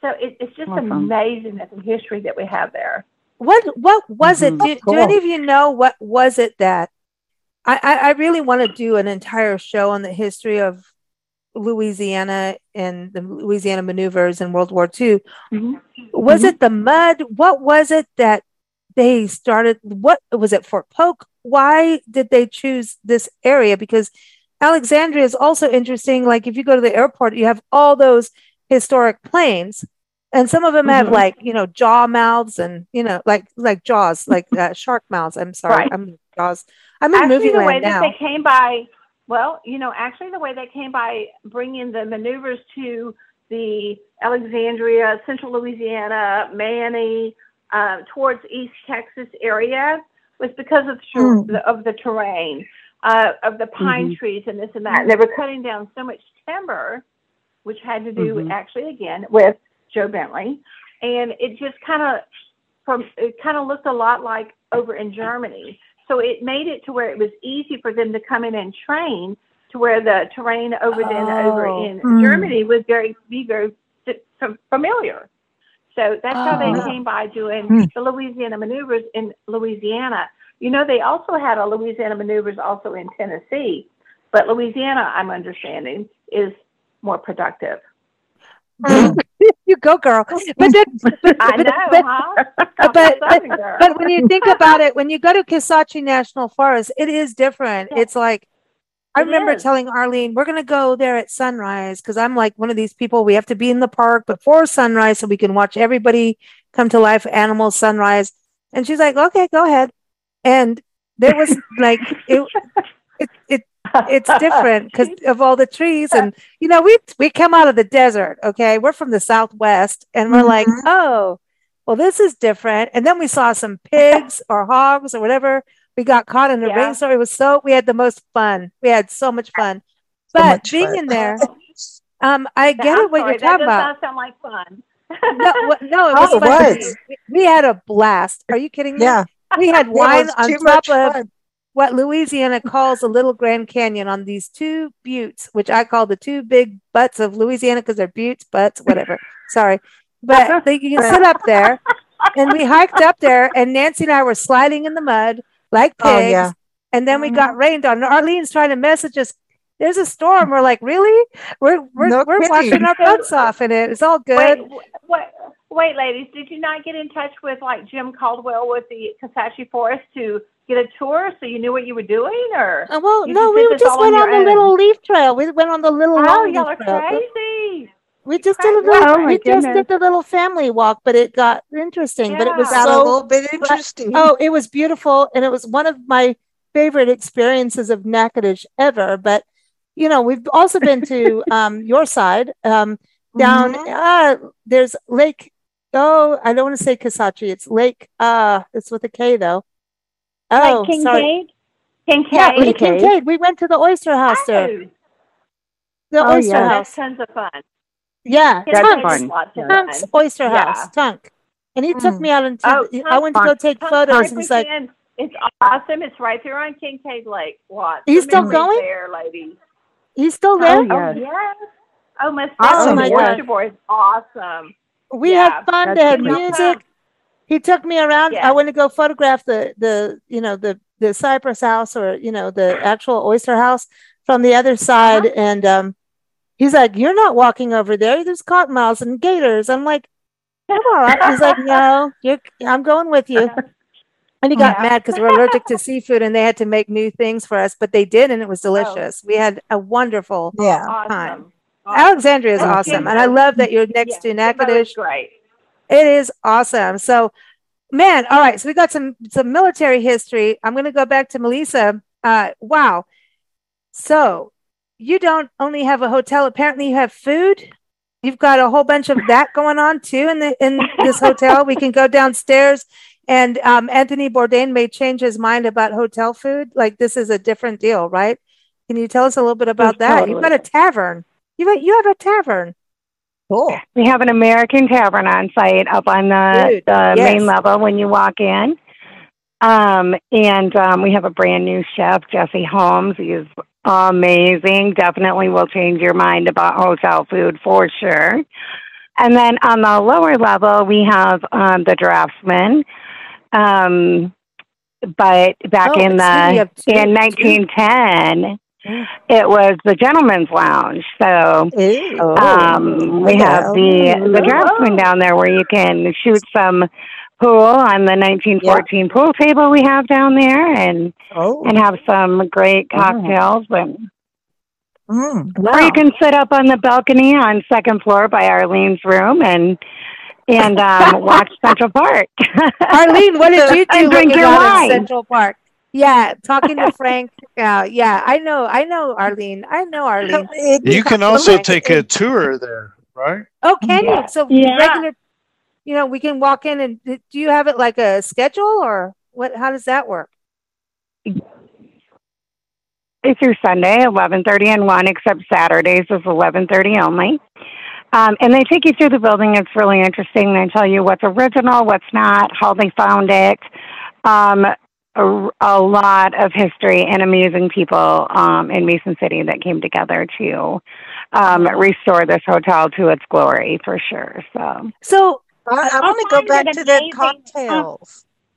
So it, it's just Awesome. amazing that the history that we have there. What what was it? Mhm. Do, do Cool. any of you know what was it that I, I, I really want to do an entire show on the history of Louisiana and the Louisiana maneuvers in World War II. Was it the mud? What was it that they started? What was it Fort Polk? Why did they choose this area? Because Alexandria is also interesting. Like if you go to the airport, you have all those historic planes, and some of them have Mhm. like you know jaw mouths and you know like like jaws, like uh, [laughs] shark mouths. I'm sorry, Right. I'm jaws. I'm in actually, movie the way land that they came by, well, you know, actually the way they came by bringing the maneuvers to the Alexandria, Central Louisiana, Manny, uh, towards East Texas area was because of ter- Mm. the, of the terrain, uh, of the pine trees and this and that. And they were cutting down so much timber, which had to do Mhm. actually again with Joe Bentley, and it just kind of from it kind of looked a lot like over in Germany. So it made it to where it was easy for them to come in and train to where the terrain over then over Oh. in Mm. Germany was very be very familiar. So that's how they Oh. came by doing Mm. the Louisiana maneuvers in Louisiana. You know, they also had a Louisiana maneuvers also in Tennessee, but Louisiana, I'm understanding, is more productive. Mm. [laughs] you go, girl. [laughs] But then, but, I but- know, but- huh? but- but- Southern girl. but when you think [laughs] about it, when you go to Kisatchie National Forest, it is different. Yeah. It's like I It remember is. telling Arlene, we're gonna go there at sunrise because I'm like one of these people. We have to be in the park before sunrise so we can watch everybody come to life, animals sunrise. And she's like, okay, go ahead. And there was like it, it, it it's different because [laughs] of all the trees and you know we we come out of the desert okay we're from the southwest and we're like Mhm. oh well this is different and then we saw some pigs [laughs] or hogs or whatever we got caught in a Yeah. rainstorm it was so we had the most fun we had so much fun So but much being fun. in there [laughs] um i get it what you're that talking about sound like fun. no, no it Oh, was it fun was. We, we had a blast are you kidding me Yeah. we had wine on top of fun. What Louisiana calls the Little Grand Canyon on these two buttes, which I call the two big butts of Louisiana because they're buttes, butts, whatever. Sorry. But they, you can sit up there. And we hiked up there, and Nancy and I were sliding in the mud like pigs. Oh, yeah. And then we mm-hmm. got rained on. Arlene's trying to message us. There's a storm. We're like, really? We're we're, No we're washing our butts off in it. It's all good. Wait, wait, wait, ladies, did you not get in touch with like Jim Caldwell with the Kisatchie Forest to get a tour so you knew what you were doing, or? Uh, well, no, just we just went on on the little leaf trail. We went on the little Oh, y'all are trail. crazy! We just did a little. Oh, my we just goodness. did the little family walk, but it got interesting. But it was Yeah. Got a little bit interesting. Oh, it was beautiful, and it was one of my favorite experiences of Natchitoches ever. But you know, we've also been to [laughs] um, your side um, down. Mhm. Uh, there's Lake. Oh, I don't want to say Kisatchie. It's Lake. Uh, it's with a K though. Oh, like sorry. Kincaid. Kincaid. Yeah, Lake Kincaid. Kincaid. We went to the Oyster House there. Oh, The Oh, Oyster yeah. that's House. tons of fun. Yeah, That's Tunks. fun. Lots Tunk's fun. Oyster Yeah. House. Tunk. And he took Mm. me out into. Oh, the- I went to go take Tunks photos, Park and he's like. It's awesome. It's right there on Kincaid Lake. Lots. He's still going? there, ladies. "He's still there." Oh, Oh Yes. yes. Oh, Miss Awesome. Oh, my Oyster God. Boy is awesome. we Yeah, had fun. that's They had good. music. He took me around. Yeah. I went to go photograph the the you know the the Cypress House or you know the actual Oyster House from the other side, Uh-huh. and um, he's like, "You're not walking over there. There's cottonmouths and gators." I'm like, "Come on." He's like, "No, you're. I'm going with you." [laughs] And he got Yeah. mad because we're allergic to seafood, and they had to make new things for us, but they did, and it was delicious. We had a wonderful. Yeah. Awesome. Time. Awesome. Alexandria is awesome, and I love that you're next Yeah, to Natchitoches. great. It is awesome. So, man, all right. So we got some some military history. I'm going to go back to Melissa. Uh, wow. So you don't only have a hotel. Apparently, you have food. you've got a whole bunch of that going on too in the in this hotel. We can go downstairs, and um, Anthony Bourdain may change his mind about hotel food. Like this is a different deal, right? Can you tell us a little bit about that? You've got a tavern. You you have a tavern. Cool. We have an American Tavern on site up on the, the yes. main level when you walk in. Um, and um, we have a brand new chef, Jesse Holmes. He's amazing. Definitely will change your mind about hotel food for sure. And then on the lower level, we have um, the Draftsman. Um, but back Oh, in the in 1910, Mm. It was the Gentleman's Lounge. So um, we have the the draftsman down there where you can shoot some pool on the 1914 pool table we have down there, and oh. and have some great cocktails. And Mm. or you can sit up on the balcony on second floor by Arlene's room and and um, [laughs] watch Central Park. Arlene, what did you [laughs] do And when drink you your wine. in Central Park? Yeah, talking to Frank. Yeah, yeah, I know, I know, Arlene. I know Arlene. [laughs] You can also take a tour there, right? Oh, can you? So Yeah. regular, you know, we can walk in and do you have it like a schedule or what? How does that work? It's through Sunday, eleven thirty and one, except Saturdays is eleven thirty only. Um, and they take you through the building. It's really interesting. They tell you what's original, what's not, how they found it. Um, a, a lot of history and amazing people um, in Mason City that came together to um, restore this hotel to its glory, for sure. So, So, I, I I want to go back it to the amazing. cocktails. [laughs]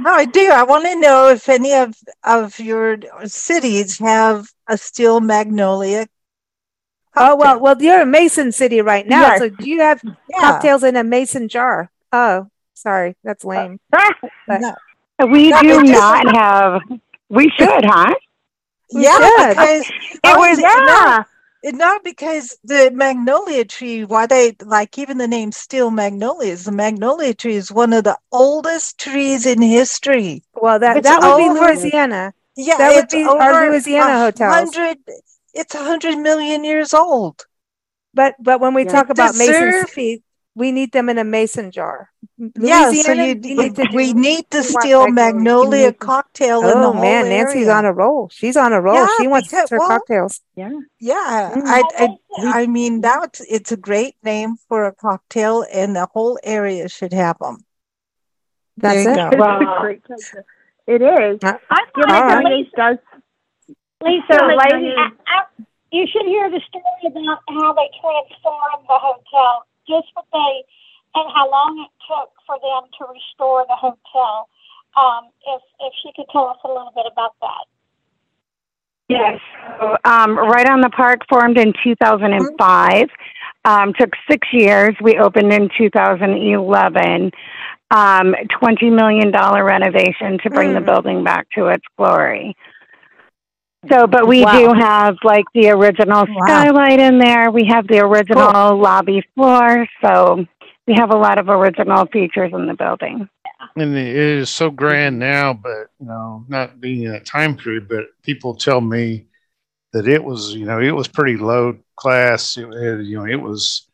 no, I do. I want to know if any of of your cities have a steel magnolia. oh well, well, you're in Mason City right now. Right. So do you have yeah. cocktails in a mason jar? Oh, sorry, that's lame. [laughs] But- No. We No, do it just- not have, we should, huh? We yeah, should. because It oh, was, yeah. not, not because the magnolia tree. Why they like even the name steel magnolias? The magnolia tree is one of the oldest trees in history. Well, that It's that would be Louisiana. Yeah, That would it's be our Louisiana hotel. Hundred, it's a hundred million years old. But but when we Yeah. talk about Mason Deserve- City, we need them in a mason jar. Yeah, so you, we need to we need the want steel magnolia. magnolia You need- cocktail in the Oh man, Nancy's area. on a roll. She's on a roll. Yeah, she wants because- her well, cocktails. Yeah. Yeah, Mm. I, I, I mean that's it's a great name for a cocktail, and the whole area should have them. That's There it. you go. Wow. It is. Uh, I Your find All right. does Lisa, Lisa, lady- I, I, you should hear the story about how they transformed the hotel, just what they, and how long it took for them to restore the hotel. Um, if if she could tell us a little bit about that. Yes. So, um, Wright on the Park formed in 2005. Um, took six years. We opened in 2011. Um, $20 million renovation to bring the Mm. building back to its glory. So, but we Wow. do have like the original Wow. skylight in there. We have the original lobby floor. So we have a lot of original features in the building. And it is so grand now, but you know, not being in that time period, but people tell me that it was, you know, it was pretty low class. It, had, you know, it was,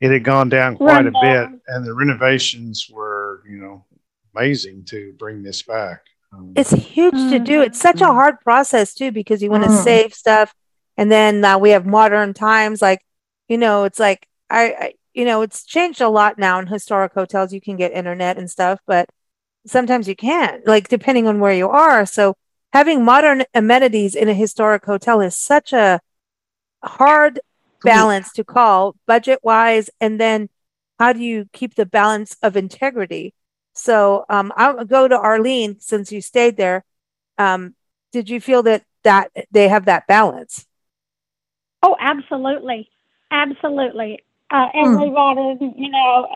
it had gone down quite a bit, and the renovations were, you know, amazing to bring this back. Um, It's huge to do. It's such a Mm. hard process too because you want to Mm. save stuff, and then now we have modern times. Like, you know, it's like I, I, you know, it's changed a lot now in historic hotels. You can get internet and stuff, but sometimes you can't. Like depending on where you are. So having modern amenities in a historic hotel is such a hard balance to call budget wise and then how do you keep the balance of integrity so um, i'll go to arlene since you stayed there. Um, did you feel that that they have that balance? Oh, absolutely, absolutely. Uh, everybody, you know,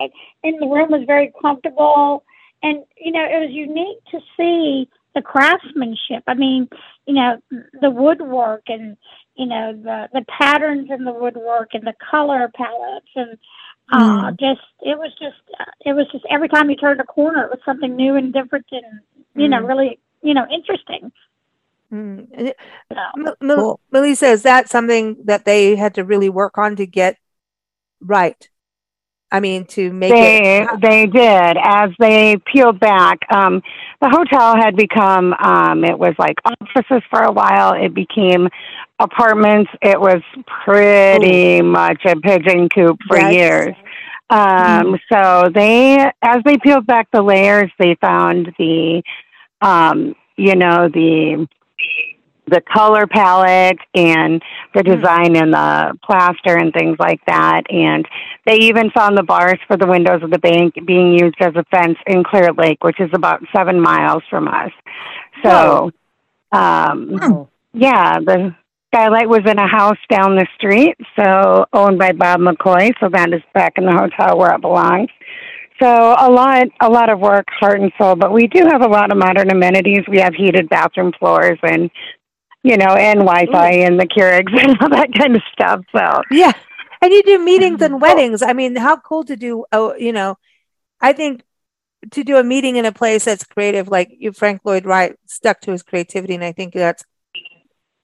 in the room was very comfortable, and you know, it was unique to see the craftsmanship. I mean, you know, the woodwork and you know the the patterns in the woodwork and the color palettes and uh, just it was just uh, it was just every time you turned a corner, it was something new and different and you know Mm. really you know interesting. Mm. So, M- Cool. Melissa, is that something that they had to really work on to get right. I mean, to make they it. they did as they peeled back. Um, the hotel had become um, it was like offices for a while. It became apartments. It was pretty much a pigeon coop for Yes. years. Um, so they, as they peeled back the layers, they found the, um, you know, the the color palette and the design and the plaster and things like that. And they even found the bars for the windows of the bank being used as a fence in Clear Lake, which is about seven miles from us. So, um, yeah, the skylight was in a house down the street, so owned by Bob McCoy. So that is back in the hotel where it belongs. So a lot, a lot of work, heart and soul. But we do have a lot of modern amenities. We have heated bathroom floors and, you know, and Wi-Fi mm. and the Keurigs [laughs] and all that kind of stuff. So Yeah. And you do meetings [laughs] and weddings. I mean, how cool to do, oh, you know, I think to do a meeting in a place that's creative, like you, Frank Lloyd Wright stuck to his creativity. And I think that's,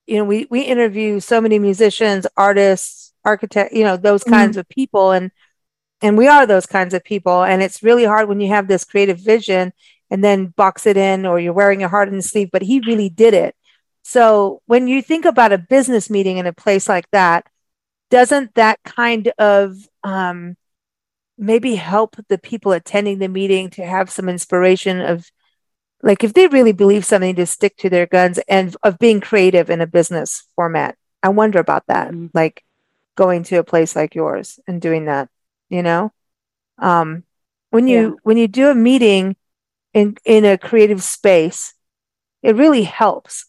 you know, we, we interview so many musicians, artists, architect, you know, those mm-hmm. kinds of people. And, and we are those kinds of people. And it's really hard when you have this creative vision and then box it in or you're wearing your heart on your sleeve, but he really did it. So when you think about a business meeting in a place like that, doesn't that kind of um, maybe help the people attending the meeting to have some inspiration of like if they really believe something to stick to their guns and of being creative in a business format? I wonder about that like going to a place like yours and doing that you know? Um when you when you do a meeting in in a creative space it really helps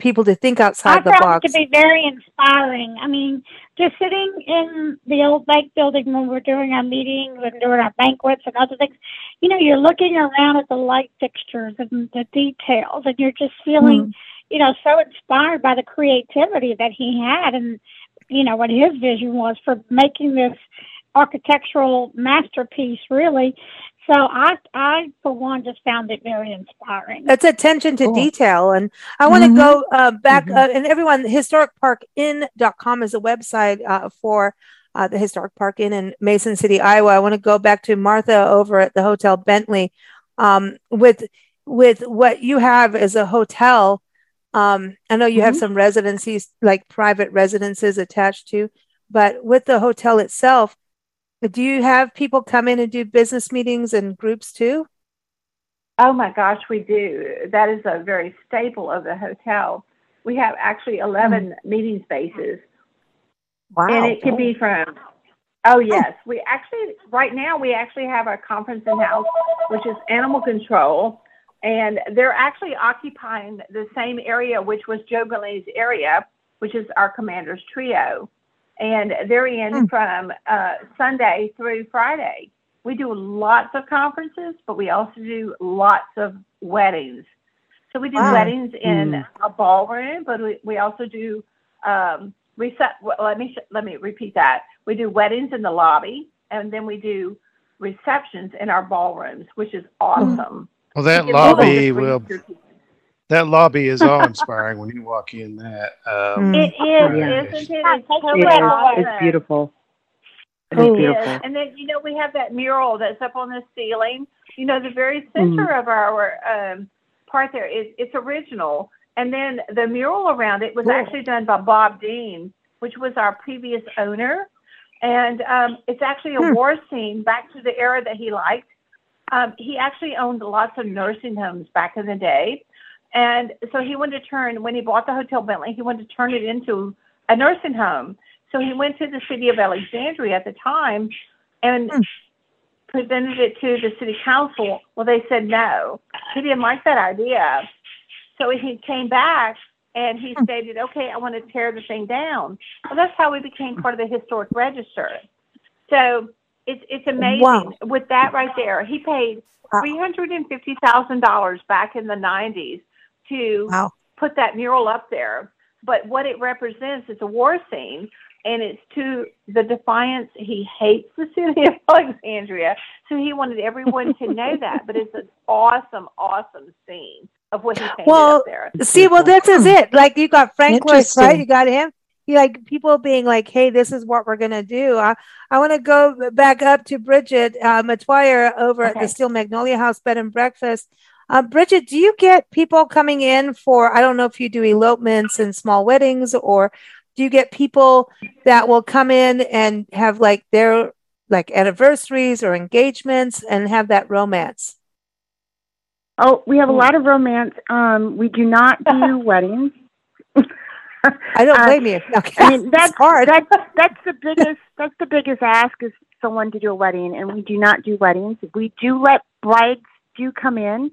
people to think outside I the box it to be very inspiring. I mean, just sitting in the old bank building when we're doing our meetings and doing our banquets and other things, you know, you're looking around at the light fixtures and the details, and you're just feeling, mm-hmm. you know, so inspired by the creativity that he had and, you know, what his vision was for making this architectural masterpiece, really. So I, I for one, just found it very inspiring. That's attention to Cool. detail. And I want to Mhm. go uh, back, Mhm. uh, and everyone, historicparkinn.com is a website uh, for uh, the Historic Park Inn in Mason City, Iowa. I want to go back to Martha over at the Hotel Bentley um, with with what you have as a hotel. Um, I know you have some residencies, like private residences attached to, but with the hotel itself, do you have people come in and do business meetings and groups too? Oh my gosh, we do. That is a very staple of the hotel. We have actually 11 hmm. meeting spaces, Wow. and it can be from. Oh, oh yes, we actually right now we actually have our conference in house, which is animal control, and they're actually occupying the same area, which was Joe Gale's area, which is our commander's trio, and they're in from uh, Sunday through Friday. We do lots of conferences, but we also do lots of weddings. So we do Wow. weddings in a ballroom, but we, we also do um, rece- well, let me sh- let me repeat that. We do weddings in the lobby, and then we do receptions in our ballrooms, which is awesome. Well, that lobby will. read your- That lobby is awe [laughs] inspiring when you walk in that. Um, It is, Yeah. isn't it? It's totally It is. It's beautiful. It Oh. is It is. beautiful. And then, you know, we have that mural that's up on the ceiling. You know, the very center Mm-hmm. of our um, part there is it's original. And then the mural around it was actually done by Bob Dean, which was our previous owner. And um, it's actually a Hmm. war scene back to the era that he liked. Um, he actually owned lots of nursing homes back in the day. And so he wanted to turn, when he bought the Hotel Bentley, he wanted to turn it into a nursing home. So he went to the city of Alexandria at the time and Hmm. presented it to the city council. Well, they said no. He didn't like that idea. So he came back and he Hmm. stated, okay, I want to tear the thing down. Well, that's how we became part of the historic register. So it's, it's amazing. Wow. With that right there, he paid $350,000 back in the 90s to Wow. put that mural up there. But what it represents is a war scene, and it's to the defiance. He hates the city of [laughs] Alexandria, so he wanted everyone to know that. But it's an awesome, awesome scene of what he painted Well, up there. See, well, this is it. Like you got Frank Lloyd, right? You got him. He like people being like, "Hey, this is what we're gonna do." I, I want to go back up to Bridget uh, Metoyer over okay. at the Steel Magnolia House Bed and Breakfast. Uh, Bridget, do you get people coming in for? I don't know if you do elopements and small weddings, or do you get people that will come in and have like their like anniversaries or engagements and have that romance? Oh, we have a lot of romance. Um, we do not do [laughs] weddings. I don't uh, blame uh, you. Okay. I mean [laughs] that's hard. That's that's the [laughs] biggest that's the biggest ask is someone to do a wedding, and we do not do weddings. We do let brides do come in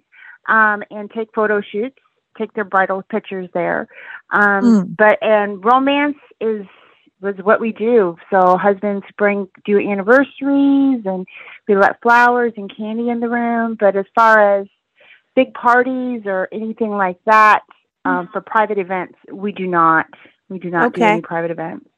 um, and take photo shoots, take their bridal pictures there. Um, mm. But and romance is was what we do. So husbands bring do anniversaries, and we let flowers and candy in the room. But as far as big parties or anything like that, um, for private events, we do not. We do not okay. do any private events.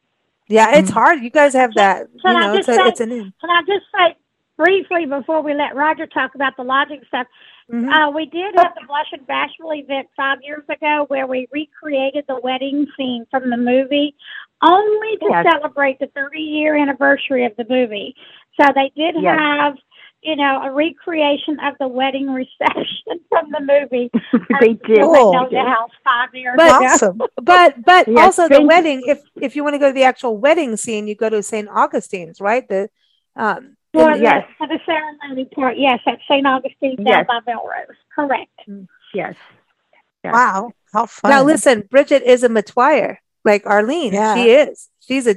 Yeah, it's mm-hmm. hard. You guys have that. Can, you know, it's, say, a, it's an Can I just say briefly before we let Roger talk about the lodging stuff? Mm-hmm. Uh, we did have the Blush and Bashful event five years ago where we recreated the wedding scene from the movie only to yes. celebrate the 30 year anniversary of the movie. So they did yes. have you know, a recreation of the wedding [laughs] reception from the movie. [laughs] they did. Cool. the house five years but, awesome. [laughs] But but yes, also the wedding. If if you want to go to the actual wedding scene, you go to St. Augustine's, right? The um. For the, yes. For the ceremony part, yes, at St. Augustine's yes. down by Melrose. Correct. Mm, yes. yes. Wow, how fun! Now listen, Bridget is a Metoyer, like Arlene. Yeah. She is. She's a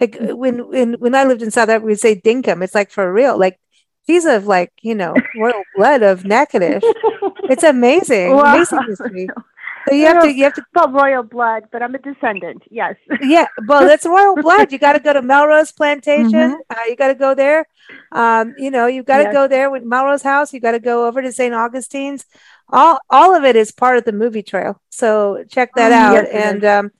like when when when I lived in South Africa, we say dinkum. It's like for real. Like She's of like, you know, royal [laughs] blood of Natchitoches. It's amazing. Wow. Amazing history. [laughs] So you have to you have to call royal blood, but I'm a descendant. Yes. yeah, well, that's [laughs] royal blood. You got to go to Melrose Plantation. Mm-hmm. Uh, you got to go there. Um, you know, you've got to yes. go there with Melrose House. You got to go over to St. Augustine's. All all of it is part of the movie trail. So check that oh, out. Yes, and um,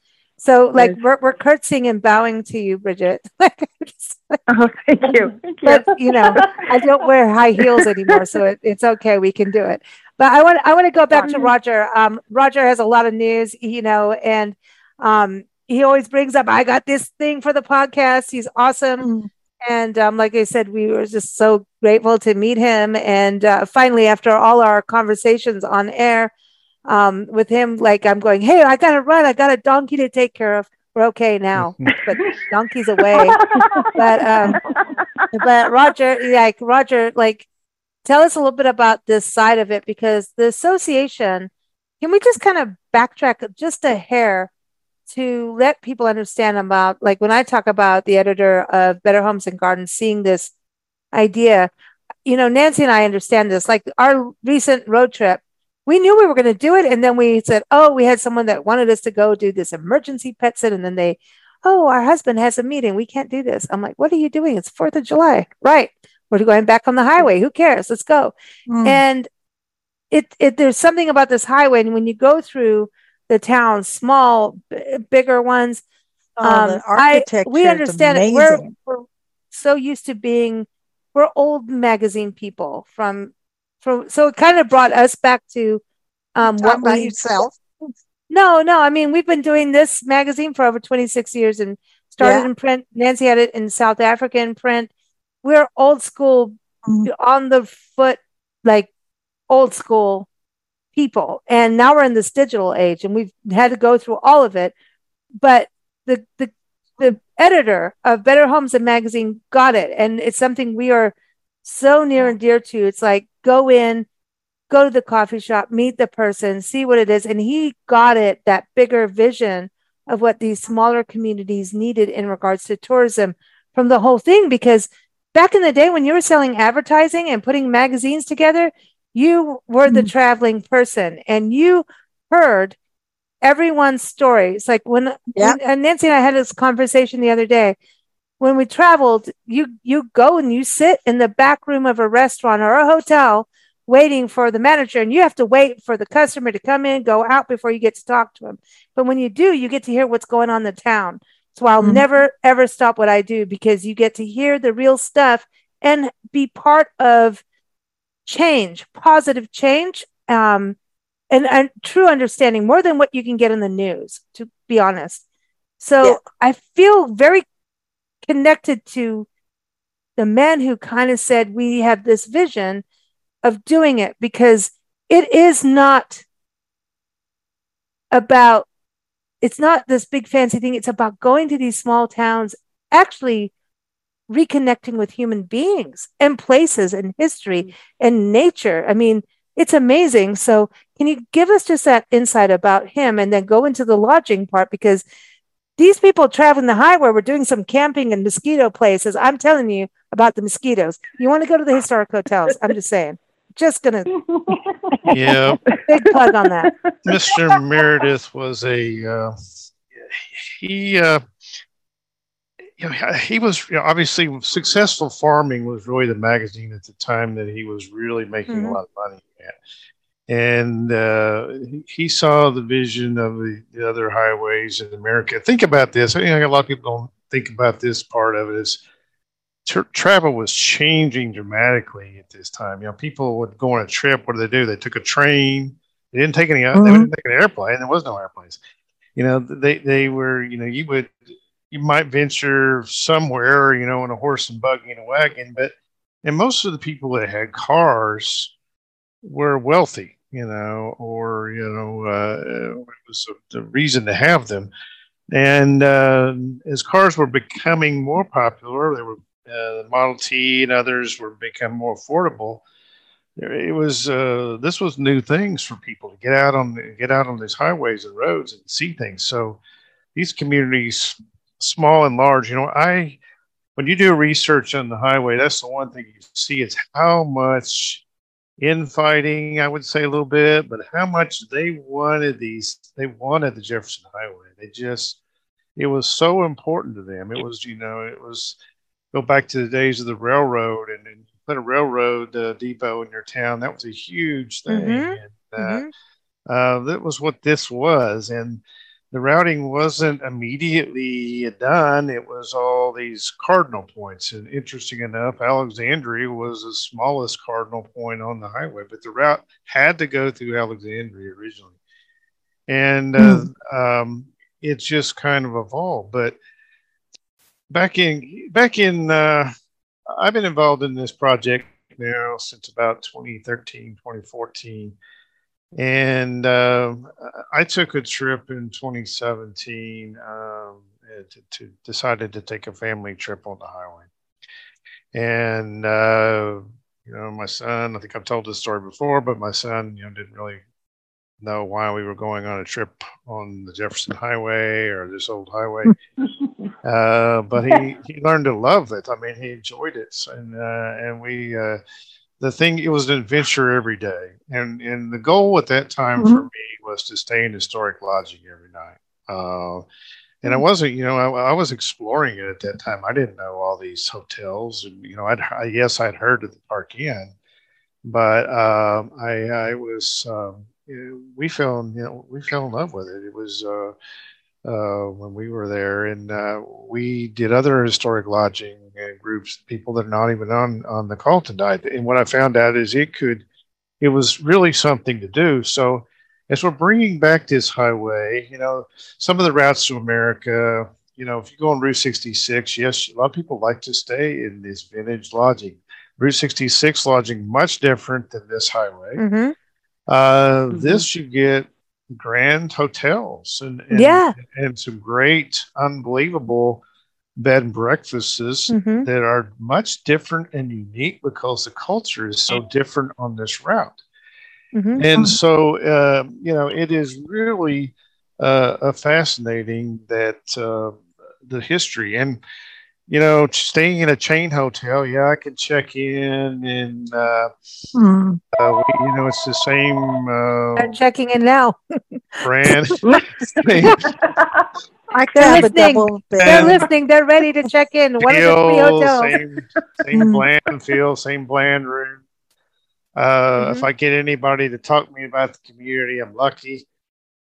so like we're, we're curtsying and bowing to you, Bridget. [laughs] oh, thank you. Thank [laughs] you. But you know, I don't wear high heels anymore, so it, it's okay. We can do it. But I want I want to go back to Roger. Um, Roger has a lot of news, you know, and um, he always brings up, I got this thing for the podcast. He's awesome. Mm. And um, like I said, we were just so grateful to meet him. And uh, finally, after all our conversations on air, um, with him, like I'm going, hey, I gotta run, I got a donkey to take care of. We're okay now, [laughs] but donkey's away. but um, but Roger, like Roger, like tell us a little bit about this side of it because the association. Can we just kind of backtrack just a hair to let people understand about, like when I talk about the editor of Better Homes and Gardens seeing this idea, you know, Nancy and I understand this. Like our recent road trip, we knew we were going to do it. And then we said, oh, we had someone that wanted us to go do this emergency pet sit. And then they, oh, our husband has a meeting. We can't do this. I'm like, what are you doing? It's 4th of July. Right. We're going back on the highway. Who cares? Let's go. Mm. And it, it, there's something about this highway. And when you go through the towns, small, b- bigger ones, oh, um, I, we understand it. We're, we're so used to being, we're old magazine people from from so it kind of brought us back to um Talk what we yourself. No, no. I mean, we've been doing this magazine for over 26 years and started yeah. in print. Nancy had it in South Africa in print. We're old school, mm-hmm. on the foot, like old school people. And now we're in this digital age and we've had to go through all of it. But the the the editor of Better Homes and Magazine got it. And it's something we are so near and dear to. It's like go in, go to the coffee shop, meet the person, see what it is. And he got it, that bigger vision of what these smaller communities needed in regards to tourism from the whole thing. Because back in the day when you were selling advertising and putting magazines together, you were the mm-hmm. traveling person and you heard everyone's story. It's like when, yeah. when Nancy and I had this conversation the other day when we traveled, you you go and you sit in the back room of a restaurant or a hotel waiting for the manager and you have to wait for the customer to come in, go out before you get to talk to him. But when you do, you get to hear what's going on in the town. So I'll mm-hmm. never ever stop what I do because you get to hear the real stuff and be part of change, positive change, um, and, and true understanding more than what you can get in the news, to be honest. So Yeah. I feel very connected to the man who kind of said we have this vision of doing it because it is not about it's not this big fancy thing. It's about going to these small towns actually reconnecting with human beings and places and history mm. and nature. I mean it's amazing. So can you give us just that insight about him and then go into the lodging part? Because these people traveling the highway were doing some camping in mosquito places i'm telling you about the mosquitoes you want to go to the historic hotels i'm just saying just gonna [laughs] Yeah, big plug on that Mr. Meredith was a uh, he. Uh, you know, he was you know, obviously successful farming was really the magazine at the time that he was really making Mhm. a lot of money at. And uh, he, saw the vision of the, the other highways in America. Think about this. I think a lot of people don't think about this part of it. Is tra- travel was changing dramatically at this time. You know, people would go on a trip. What did they do? They took a train. They didn't take any. They Mhm. didn't take an airplane. There was no airplanes. You know, they they were. You know, you would you might venture somewhere. You know, in a horse and buggy and a wagon, but and most of the people that had cars were wealthy. You know, or you know, uh, it was the reason to have them. And uh, as cars were becoming more popular, they were uh, the Model T and others were becoming more affordable. It was uh, this was new things for people to get out on get out on these highways and roads and see things. So these communities, small and large, you know, I when you do research on the highway, that's the one thing you see is how much infighting, I would say a little bit, but how much they wanted these, they wanted the Jefferson Highway. They just, it was so important to them. It was, you know, it was go back to the days of the railroad and, and put a railroad uh, depot in your town. That was a huge thing. Mhm. And, uh, Mhm. uh, that was what this was. And the routing wasn't immediately done. It was all these cardinal points. And interesting enough, Alexandria was the smallest cardinal point on the highway, but the route had to go through Alexandria originally. And uh, um, it just kind of evolved. But back in, back in, uh, I've been involved in this project now since about 2013, 2014 and um, I took a trip in 2017 um, to, to decided to take a family trip on the highway. And uh, you know, my son, I think I've told this story before, but my son, you know, didn't really know why we were going on a trip on the Jefferson Highway or this old highway. [laughs] uh, but he, he learned to love it. I mean, he enjoyed it, and uh, and we uh, the thing it was an adventure every day. And and the goal at that time for me was to stay in historic lodging every night. Uh, and i wasn't you know I, I was exploring it at that time. I didn't know all these hotels and you know i'd I, yes i'd heard of the park inn but um, i i was, um, we fell you know we fell in love with it. It was uh, uh, when we were there, and uh, we did other historic lodging groups, people that are not even on on the call tonight. And what I found out is it could, it was really something to do. So as we're bringing back this highway, you know, some of the routes to America, you know, if you go on Route 66, yes, a lot of people like to stay in this vintage lodging. Route 66 lodging much different than this highway. Mhm. Uh, This you get grand hotels and, and Yeah. and some great, unbelievable bed and breakfasts Mhm. that are much different and unique because the culture is so different on this route. Mhm. And so, uh, you know, it is really uh, uh, fascinating that uh, the history and, you know, staying in a chain hotel, yeah, I can check in and, uh, Mm. uh, we, you know, it's the same uh, I'm checking in now. brand. [laughs] I could They're listening. They're listening. They're ready to check in. One of the three feel, hotels. same, same Mm. bland feel, same bland room. Uh, If I get anybody to talk to me about the community, I'm lucky.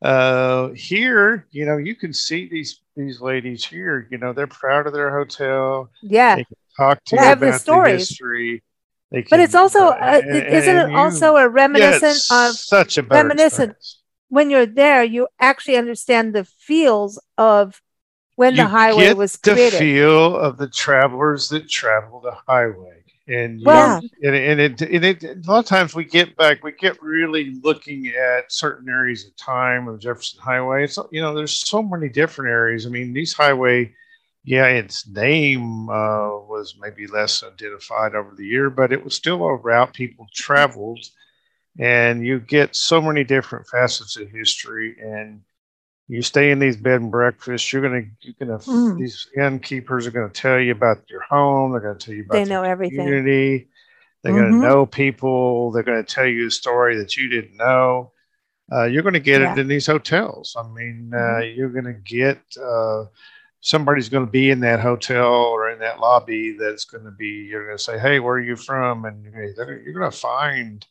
Uh, here, you know, you can see these these ladies here. You know, they're proud of their hotel. Yeah. They can talk to They you have the about the history. They But it's also, uh, uh, and- isn't and it you- also a reminiscent it's of such a reminiscent experience. when you're there, you actually understand the feels of when the highway was the created. feel of the travelers that traveled the highway. And, Well- and, and, it, and it, a lot of times we get back, we get really looking at certain areas of time of Jefferson Highway. It's, you know, there's so many different areas. I mean, these highway, yeah, its name uh, was maybe less identified over the year, but it was still a route people traveled. And you get so many different facets of history. And you stay in these bed and breakfasts, you're gonna you're gonna Mm. these innkeepers are gonna tell you about your home, they're gonna tell you about They know everything. community, they're Mhm. gonna know people, they're gonna tell you a story that you didn't know. Uh, you're gonna get Yeah. it in these hotels. I mean, uh, Mhm. you're gonna get uh, somebody's gonna be in that hotel or in that lobby that's gonna be. You're gonna say, "Hey, where are you from?" And you're gonna, you're gonna find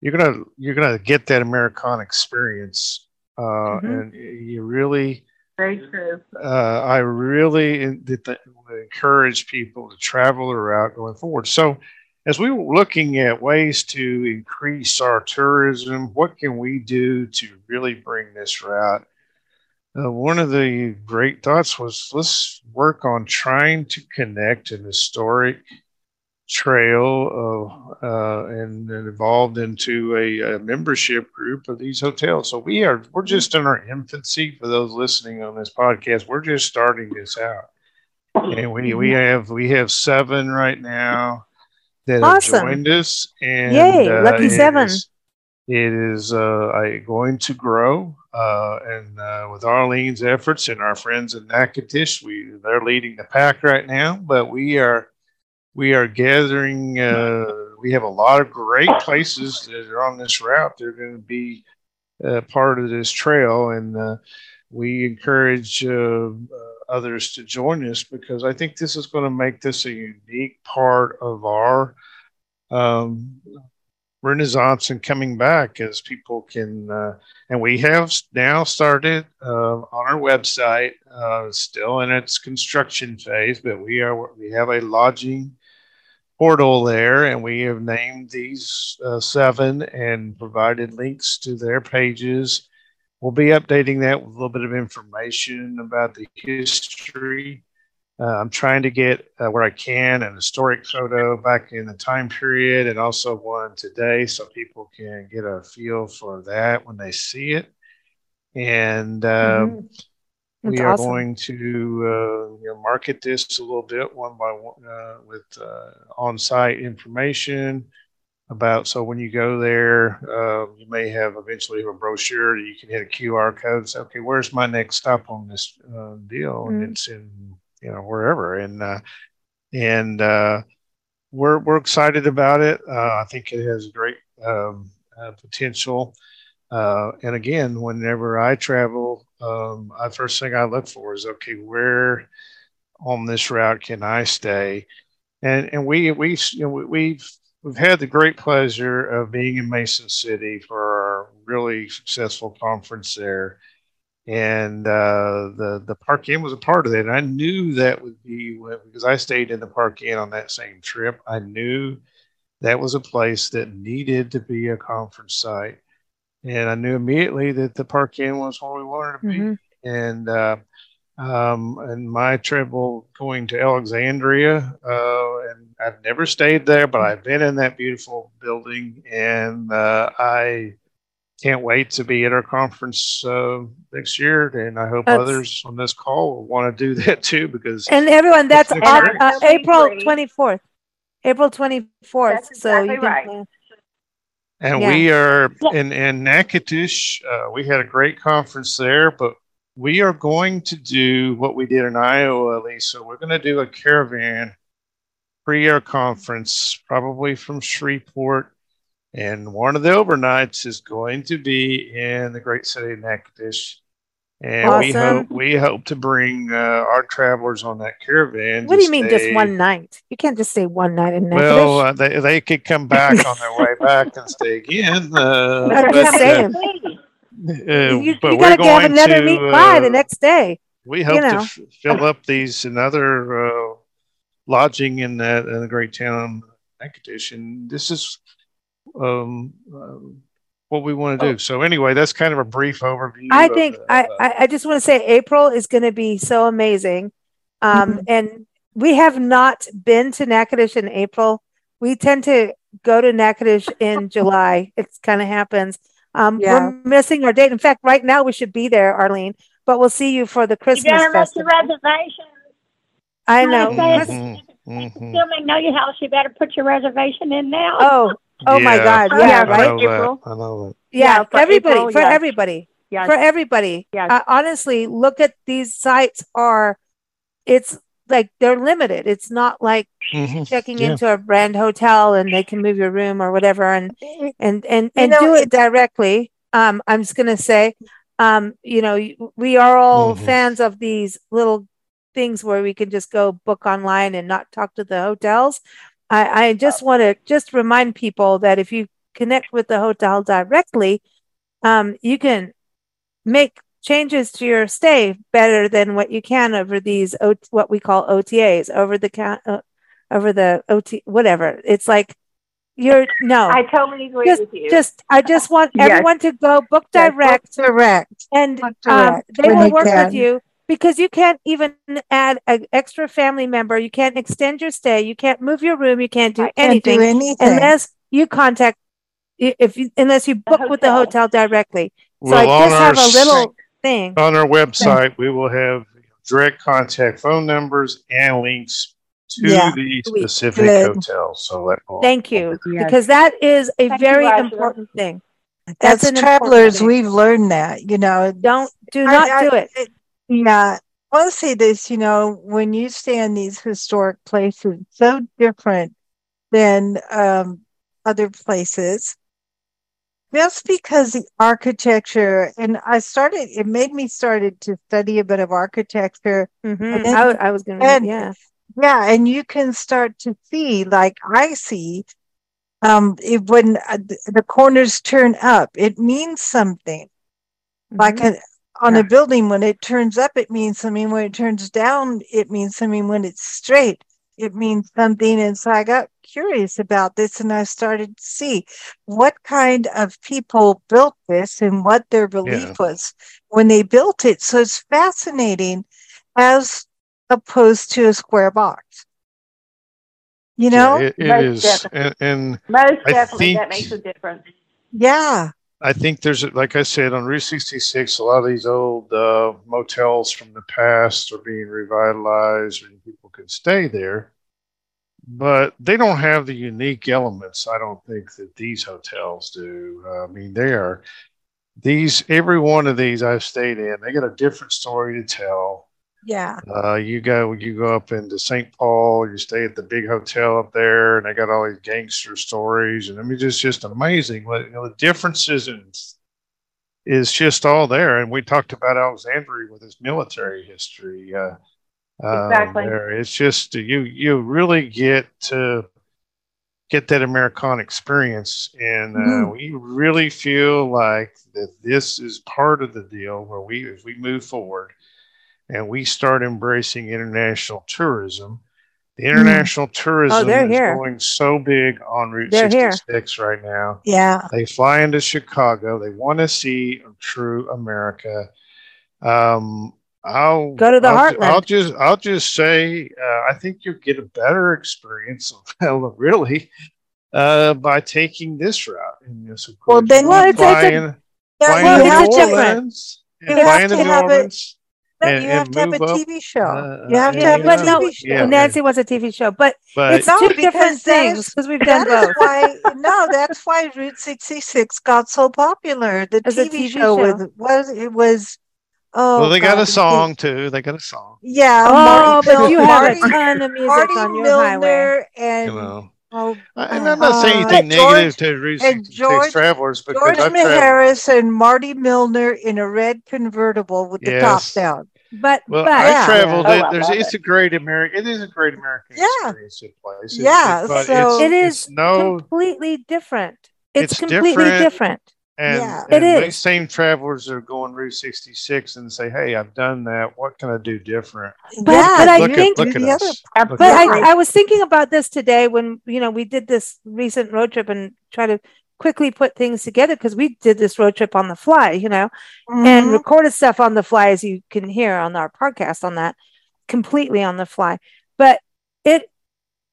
you're gonna you're gonna get that Americana experience, uh, Mhm. and you really Very true. uh, I really in- th- th- encourage people to travel the route going forward. So, as we were looking at ways to increase our tourism, what can we do to really bring this route? Uh, one of the great thoughts was let's work on trying to connect an historic trail uh, uh, and, and evolved into a, a membership group of these hotels. So we are we're just in our infancy. For those listening on this podcast, we're just starting this out, and we we have we have seven right now that Awesome. have joined us. And Yay, uh, lucky seven. is- it is uh, going to grow, uh, and uh, with Arlene's efforts and our friends in Natchitoches, we they're leading the pack right now. But we are we are gathering. Uh, we have a lot of great places that are on this route. They're going to be uh, part of this trail, and uh, we encourage uh, others to join us because I think this is going to make this a unique part of our um, renaissance and coming back as people can uh, and we have now started uh, on our website uh, still in its construction phase but we are we have a lodging portal there and we have named these uh, seven and provided links to their pages we'll be updating that with a little bit of information about the history uh, I'm trying to get uh, where I can an historic photo back in the time period and also one today so people can get a feel for that when they see it. And um, Mhm. That's we are awesome. going to uh, you know, market this a little bit one by one uh, with uh, on site information about. So when you go there, uh, you may have eventually have a brochure you can hit a QR code and say, okay, where's my next stop on this uh, deal? And Mm. it's in you know wherever and uh, and uh, we're we're excited about it. Uh, I think it has great um, uh, potential. Uh, and again, whenever I travel, um, I first thing I look for is okay, where on this route can I stay? And and we we you know we, we've we've had the great pleasure of being in Mason City for our really successful conference there and uh, the the Park Inn was a part of that. And I knew that would be because I stayed in the Park Inn on that same trip. I knew that was a place that needed to be a conference site, and I knew immediately that the Park Inn was where we wanted to be. Mhm. And uh, um, and my travel going to Alexandria, uh, and I've never stayed there, but I've been in that beautiful building, and uh, I can't wait to be at our conference uh, next year, and I hope That's- others on this call will want to do [laughs] that too. Because And everyone, that's That's on, uh, April 24th. April 24th. That's so you can right. And Yeah. we are in in Natchitoches. Uh, we had a great conference there, but we are going to do what we did in Iowa, Lisa. We're going to do a caravan pre-air conference, probably from Shreveport. And one of the overnights is going to be in the great city of Natchitoches. And we hope we hope to bring uh, our travelers on that caravan. What do you mean just one night? You can't just stay one night in Well, uh, they they could come back on their way back and stay again. Uh, [laughs] I'm but, just uh, saying. uh, you but you we're going another to, meat pie the uh, next day. We hope to know. f- fill up these another uh, lodging in that in the great town Natchitoches. And this is um, uh, what we want to do. So anyway, that's kind of a brief overview. I think the- I, of- I I just want to say April is going to be so amazing. Um, and we have not been to Natchitoches in April. We tend to go to Natchitoches in [laughs] July. It kind of happens. Um, Yeah. we're missing our date. In fact, right now we should be there, Arlene, but we'll see you for the Christmas. You Christmas better make your festival. reservation. I know. Like Chris- Mhm, mhm. Still may know your house. You better put your reservation in now. Oh, oh my God. Yeah, yeah, I right. know that. I know that. Yeah, Yeah, for everybody, April, for yes. everybody. Yes. for everybody. Yes. Uh, honestly, look at these sites are it's like they're limited. It's not like Mhm. checking Yeah. into a brand hotel and they can move your room or whatever and and and, and know, do it directly. Um I'm just going to say um you know, we are all Mhm. fans of these little things where we can just go book online and not talk to the hotels. I, I just want to just remind people that if you connect with the hotel directly, um, you can make changes to your stay better than what you can over these o- what we call OTAs over the count uh, over the OT whatever. It's like you're no I totally agree just with you. just I just want [laughs] Yes. everyone to go book Yes, book direct direct. and Book um, they will work can. with you because you can't even add an extra family member. You can't extend your stay. You can't move your room. You can't do Can't anything do anything. unless you contact if you unless you book with the hotel. hotel directly. So Well, I just have a a s- little thing. on our website, we will have direct contact phone numbers and links to Yeah. the specific Good. hotels. So that will Thank you Yes. because that is a Thank very Roger. important thing. That's As travelers, thing. we've learned that, you know. Don't do not I- do it. Yeah. I want to say this, you know, when you stay in these historic places, so different than um, other places, just because the architecture, and I started, it made me started to study a bit of architecture. Mhm. and then- I, I was going to, yeah. Yeah, and you can start to see, like I see, um, it, when uh, the corners turn up, it means something. Like Mhm. a, on Yeah. a building, when it turns up, it means something. When it turns down, it means something. When it's straight, it means something. And so I got curious about this and I started to see what kind of people built this and what their belief was when they built it. So it's fascinating as opposed to a square box. You know? Yeah, it, it Most is, definitely. and, and Most I definitely, that makes a difference. yeah. I think there's, like I said, on Route 66, a lot of these old uh, motels from the past are being revitalized and people can stay there. But they don't have the unique elements, I don't think, that these hotels do. I mean, they are, these, every one of these I've stayed in, they got a different story to tell. Yeah. Uh, you go you go up into St. Paul, you stay at the big hotel up there, and they got all these gangster stories, and I mean, it's just amazing. What you know, the differences in is just all there. And we talked about Alexandria with his military history. Uh, uh, Exactly. there. It's just you you really get to get that Americana experience, and uh, Mhm. we really feel like that this is part of the deal where we if we move forward and we start embracing international tourism. The international tourism they're is here. going so big on Route They're here. 66 right now. Yeah. They fly into Chicago. They want to see a true America. Um, I'll Go to the I'll, Heartland. I'll just I'll just say uh, I think you'll get a better experience, [laughs] really, uh, by taking this route. And yes, of Well, then Well, it's- it's a- in, Yeah, well, it's New different. You have to have it- Orleans. No, and- you have to have a up, TV show. uh, you have uh, to have a but TV show. Yeah. Nancy was a TV show, but But it's No, two because different things because we've done That is both. why no, that's why Route 66 got so popular. The TV, TV show, show. was was it was oh well, they got a song too. They got a song. Yeah, Oh, Marty but Mil- you have Marty, a ton of music Marty on your highway. And You know. oh, And I'm not saying uh, anything George- negative to Route 66 George- travelers because George I've traveled. And Marty Milner in a red convertible with the top down. But Well, but I Yeah. traveled. Oh, it, I there's, love it's a great American. It is a great American Yeah. experience in place. It- Yeah, it- but so- it's, it's no, completely different. It's, It's completely different. different. and, Yeah. It and these same travelers are going Route 66 and say, "Hey, I've done that. What can I do different?" But- yeah, but I look think- at look at the us. other- Look But at us. Right. I, I was thinking about this today when you know we did this recent road trip and try to quickly put things together because we did this road trip on the fly, you know, Mm-hmm. and recorded stuff on the fly, as you can hear on our podcast on that, completely on the fly. But it,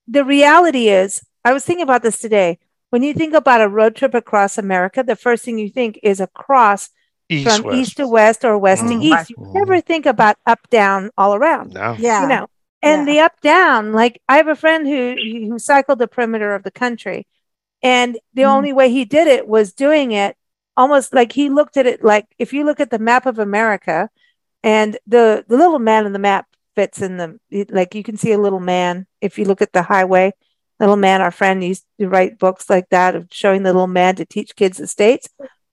the reality is, I was thinking about this today. When you think about a road trip across America, the first thing you think is across East, from west. east to west or west Mhm. to east. You Mhm. never think about up down all around No. yeah. you know and Yeah. the up down like i have a friend who who cycled the perimeter of the country and the Mm. only way he did it was doing it almost like he looked at it like if you look at the map of america and the the little man in the map fits in the like you can see a little man if you look at the highway little man our friend used to write books like that of showing the little man to teach kids the states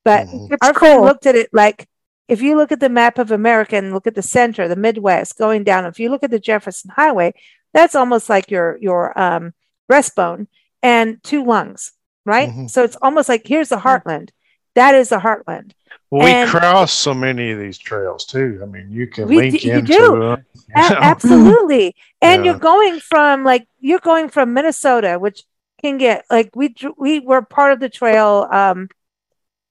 but Mhm. It's our friend looked at it like if you look at the map of America and look at the center, the Midwest, going down, if you look at the Jefferson Highway, that's almost like your your um, breastbone and two lungs, right? Mhm. So it's almost like here's the heartland. That is the heartland. Well, we And- cross so many of these trails too. I mean, you can We link d- you into do. A- [laughs] absolutely. And Yeah. you're going from like you're going from Minnesota, which can get like we we were part of the trail um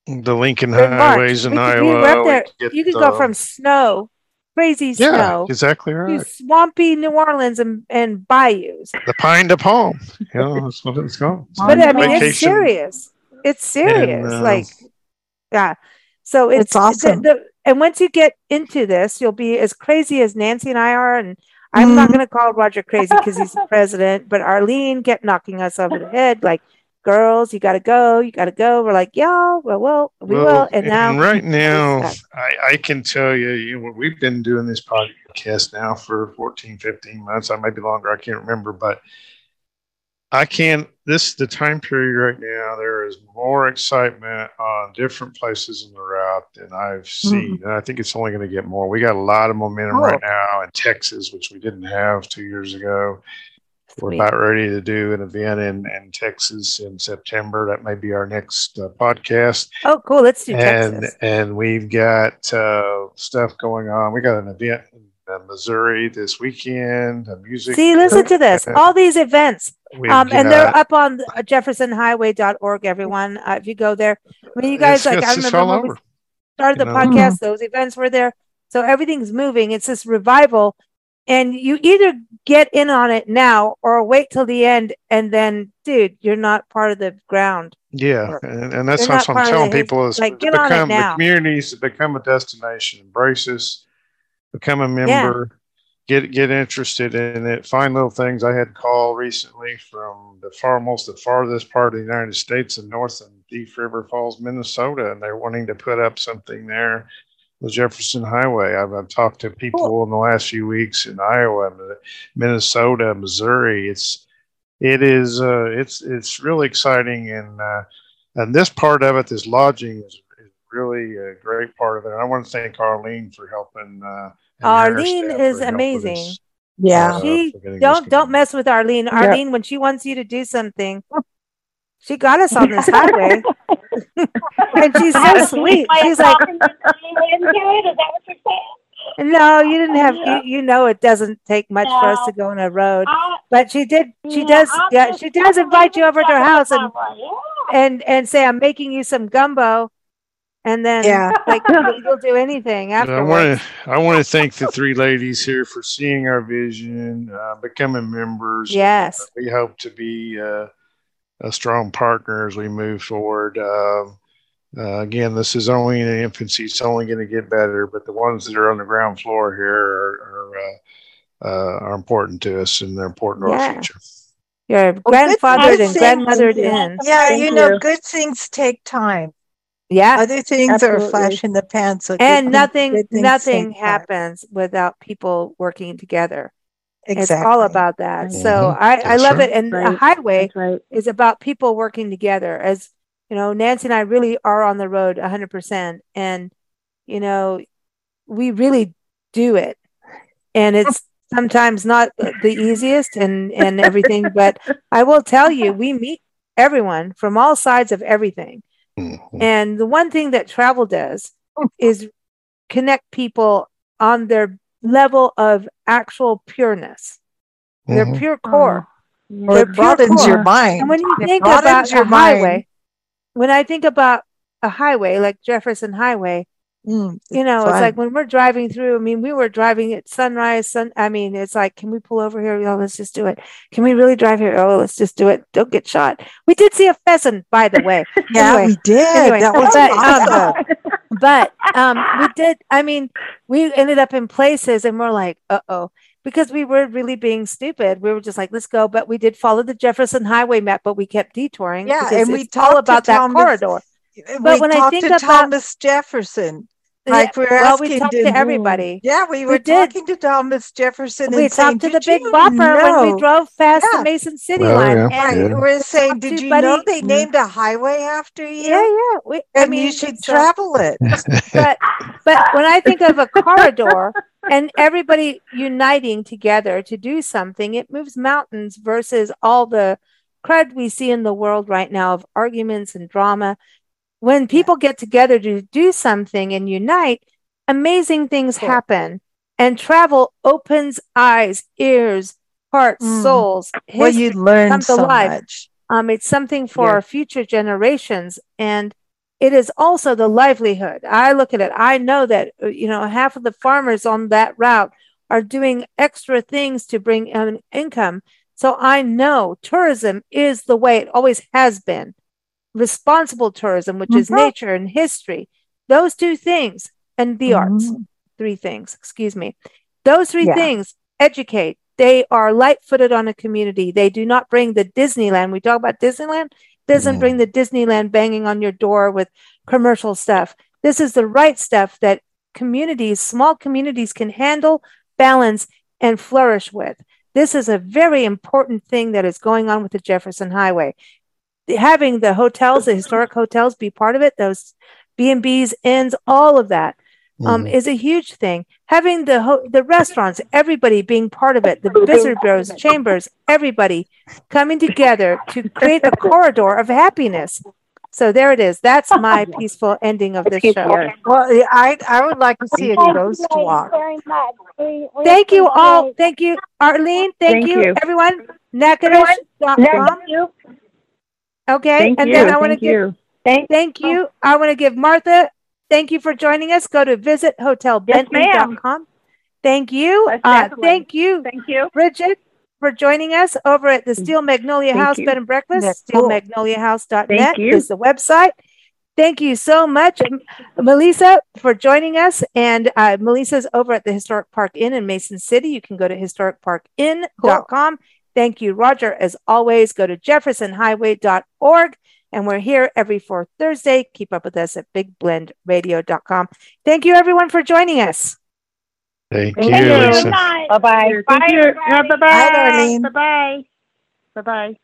the Lincoln highways in We could- Iowa. we were we there. get, you could go from snow, crazy yeah, snow, exactly to right. swampy New Orleans and, and bayous. The pine to palm. You know, that's what it's called. It's [laughs] But I mean, it's serious. It's serious. uh, like, yeah. So it's, It's awesome. The, the, and once you get into this, you'll be as crazy as Nancy and I are. And I'm not Mhm. going to call Roger crazy because he's the president, but Arlene kept knocking us over the head, like, girls, you got to go, you got to go. We're like, yeah, well, well, we will. And now, right now, I, I can tell you, you know, we've been doing this podcast now for 14, 15 months. I might be longer. I can't remember, but I can't. This the time period right now. There is more excitement on different places in the route than I've mm-hmm. seen, and I think it's only going to get more. We got a lot of momentum oh. right now in Texas, which we didn't have two years ago. We're about ready to do an event in, in Texas in September. That may be our next uh, podcast oh, cool. Let's do and Texas. and we've got uh, stuff going on. We got an event in uh, Missouri this weekend. A music. See, listen to this. All these events. Um, and they're up on jeffersonhighway.org, everyone. Uh, if you go there, I mean, you guys, like, I remember when we over. started the you know? podcast, those events were there. So everything's moving. It's this revival. And you either get in on it now or wait till the end. And then, dude, you're not part of the ground. Yeah, and, and that's what I'm telling people is like, to get on it become the communities become a destination, embrace us, become a member, get get interested in it, find little things. I had a call recently from the far most the farthest part of the United States in north and Thief River Falls, Minnesota, and they're wanting to put up something there. The Jefferson Highway. I've, I've talked to people in the last few weeks in Iowa, Minnesota, Missouri. It's it is uh, it's it's really exciting and uh, and this part of it, this lodging is, is really a great part of it. And I want to thank Arlene for helping. Uh, Arlene is amazing. us, Yeah. uh, she for getting this don't don't mess with Arlene. Yeah. Arlene, when she wants you to do something, she got us on this highway. [laughs] and she's so sweet. She's like, into it. Is that what you're saying? No, you didn't have. You, you know, it doesn't take much for us to go on a road. I, But she did. She yeah, does. I'll Yeah, she does invite you over to her house and Yeah. and and say, "I'm making you some gumbo," and then Yeah. like [laughs] you'll do anything I want to I want to thank the three ladies here for seeing our vision, uh, becoming members. Yes. we hope to be uh, a strong partner as we move forward. Um, uh, again, this is only in infancy; it's only going to get better. But the ones that are on the ground floor here are are, uh, uh, are important to us, and they're important to Yeah. our future. You're good grandfathered and thing. grandmothered in. Yeah, Thank you know, you. good things take time. Yeah. Other things are a flash in the pan. So And nothing, nothing take time. happens without people working together. Exactly. It's all about that. So Mhm. I, I love right. it. And Right. highway right. is about people working together. As you know, Nancy and I really are on the road 100%. And, you know, we really do it. And it's sometimes not the easiest and, and everything, [laughs] but I will tell you, we meet everyone from all sides of everything. Mhm. And the one thing that travel does [laughs] is connect people on their level of actual pureness, their Mhm. pure core. Or They're it broadens pure your mind. And when you It think about your a mind. highway, when I think about a highway like Jefferson Highway, Mm, you know, fun. it's like when we're driving through. I mean, we were driving at sunrise. Sun. I mean, it's like, can we pull over here? Oh, let's just do it. Can we really drive here? Oh, let's just do it. Don't get shot. We did see a pheasant, by the way. [laughs] yeah, anyway, we did. anyway, that was but, um, awesome. [laughs] but um, we did. I mean, we ended up in places, and we're like, uh oh, because we were really being stupid. We were just like, let's go. But we did follow the Jefferson Highway map, but we kept detouring. Yeah, and we all talked to about that Thomas- corridor. we when I think to about- Thomas Jefferson. Like we were well, we talked to- to everybody. Yeah, we We were did. talking to Thomas Jefferson. We and saying, talked to the Big you Bopper when we drove past Yeah. the Mason City Oh, line. yeah. And Right, Yeah. we're saying, did you Buddy- know they named a highway after you? yeah, yeah. We, I mean, you should it's, uh, travel it. [laughs] but but when I think of a corridor and everybody uniting together to do something, it moves mountains versus all the crud we see in the world right now of arguments and drama. When people get together to do something and unite, amazing things happen. And travel opens eyes, ears, hearts, Mm. souls. Well, you learn so alive. much. um, it's something for Yes. our future generations, and it is also the livelihood. I look at it. I know that uh, you know half of the farmers on that route are doing extra things to bring in income. So I know tourism is the way it always has been. Responsible tourism, which is Mhm. nature and history, those two things, and the arts, Mhm. three things. Excuse me. Those three Yeah. things educate. They are light footed on a community. They do not bring the Disneyland. We talk about Disneyland, doesn't Mm. bring the Disneyland banging on your door with commercial stuff. This is the right stuff that communities, small communities can handle, balance, and flourish with. This is a very important thing that is going on with the Jefferson Highway. Having the hotels, the historic hotels be part of it, those B&Bs, inns, all of that um, Mhm. is a huge thing. Having the ho- the restaurants, everybody being part of it, the visitor bureaus, chambers, everybody coming together to create a corridor of happiness. So there it is. That's [laughs] my peaceful ending of this show. Well, I I would like to see a Thank ghost you walk. very much. We- we Thank you all. Thank you, Arlene. Thank, Thank you, you. everyone. Natchitoches.com. Okay. Thank and you. then I want to Thank give you. Thank Thank you. I want to give Martha, thank you for joining us. Go to visithotelbentley.com. Thank you. Uh, thank you, Thank you. Bridget, for joining us over at the Steel Magnolia Thank House you. Bed and Breakfast. Cool. SteelMagnoliaHouse.net you. is the website. Thank you so much, Melissa, for joining us. And uh, Melissa's over at the Historic Park Inn in Mason City. You can go to historicparkinn.com. Thank you, Roger. As always, go to jeffersonhighway.org. And we're here every fourth Thursday. Keep up with us at bigblendradio.com. Thank you, everyone, for joining us. Thank Thank you, you. Lisa. Good night. Bye bye. Thank you. Yeah, Bye-bye. Bye, Bye-bye. Bye-bye.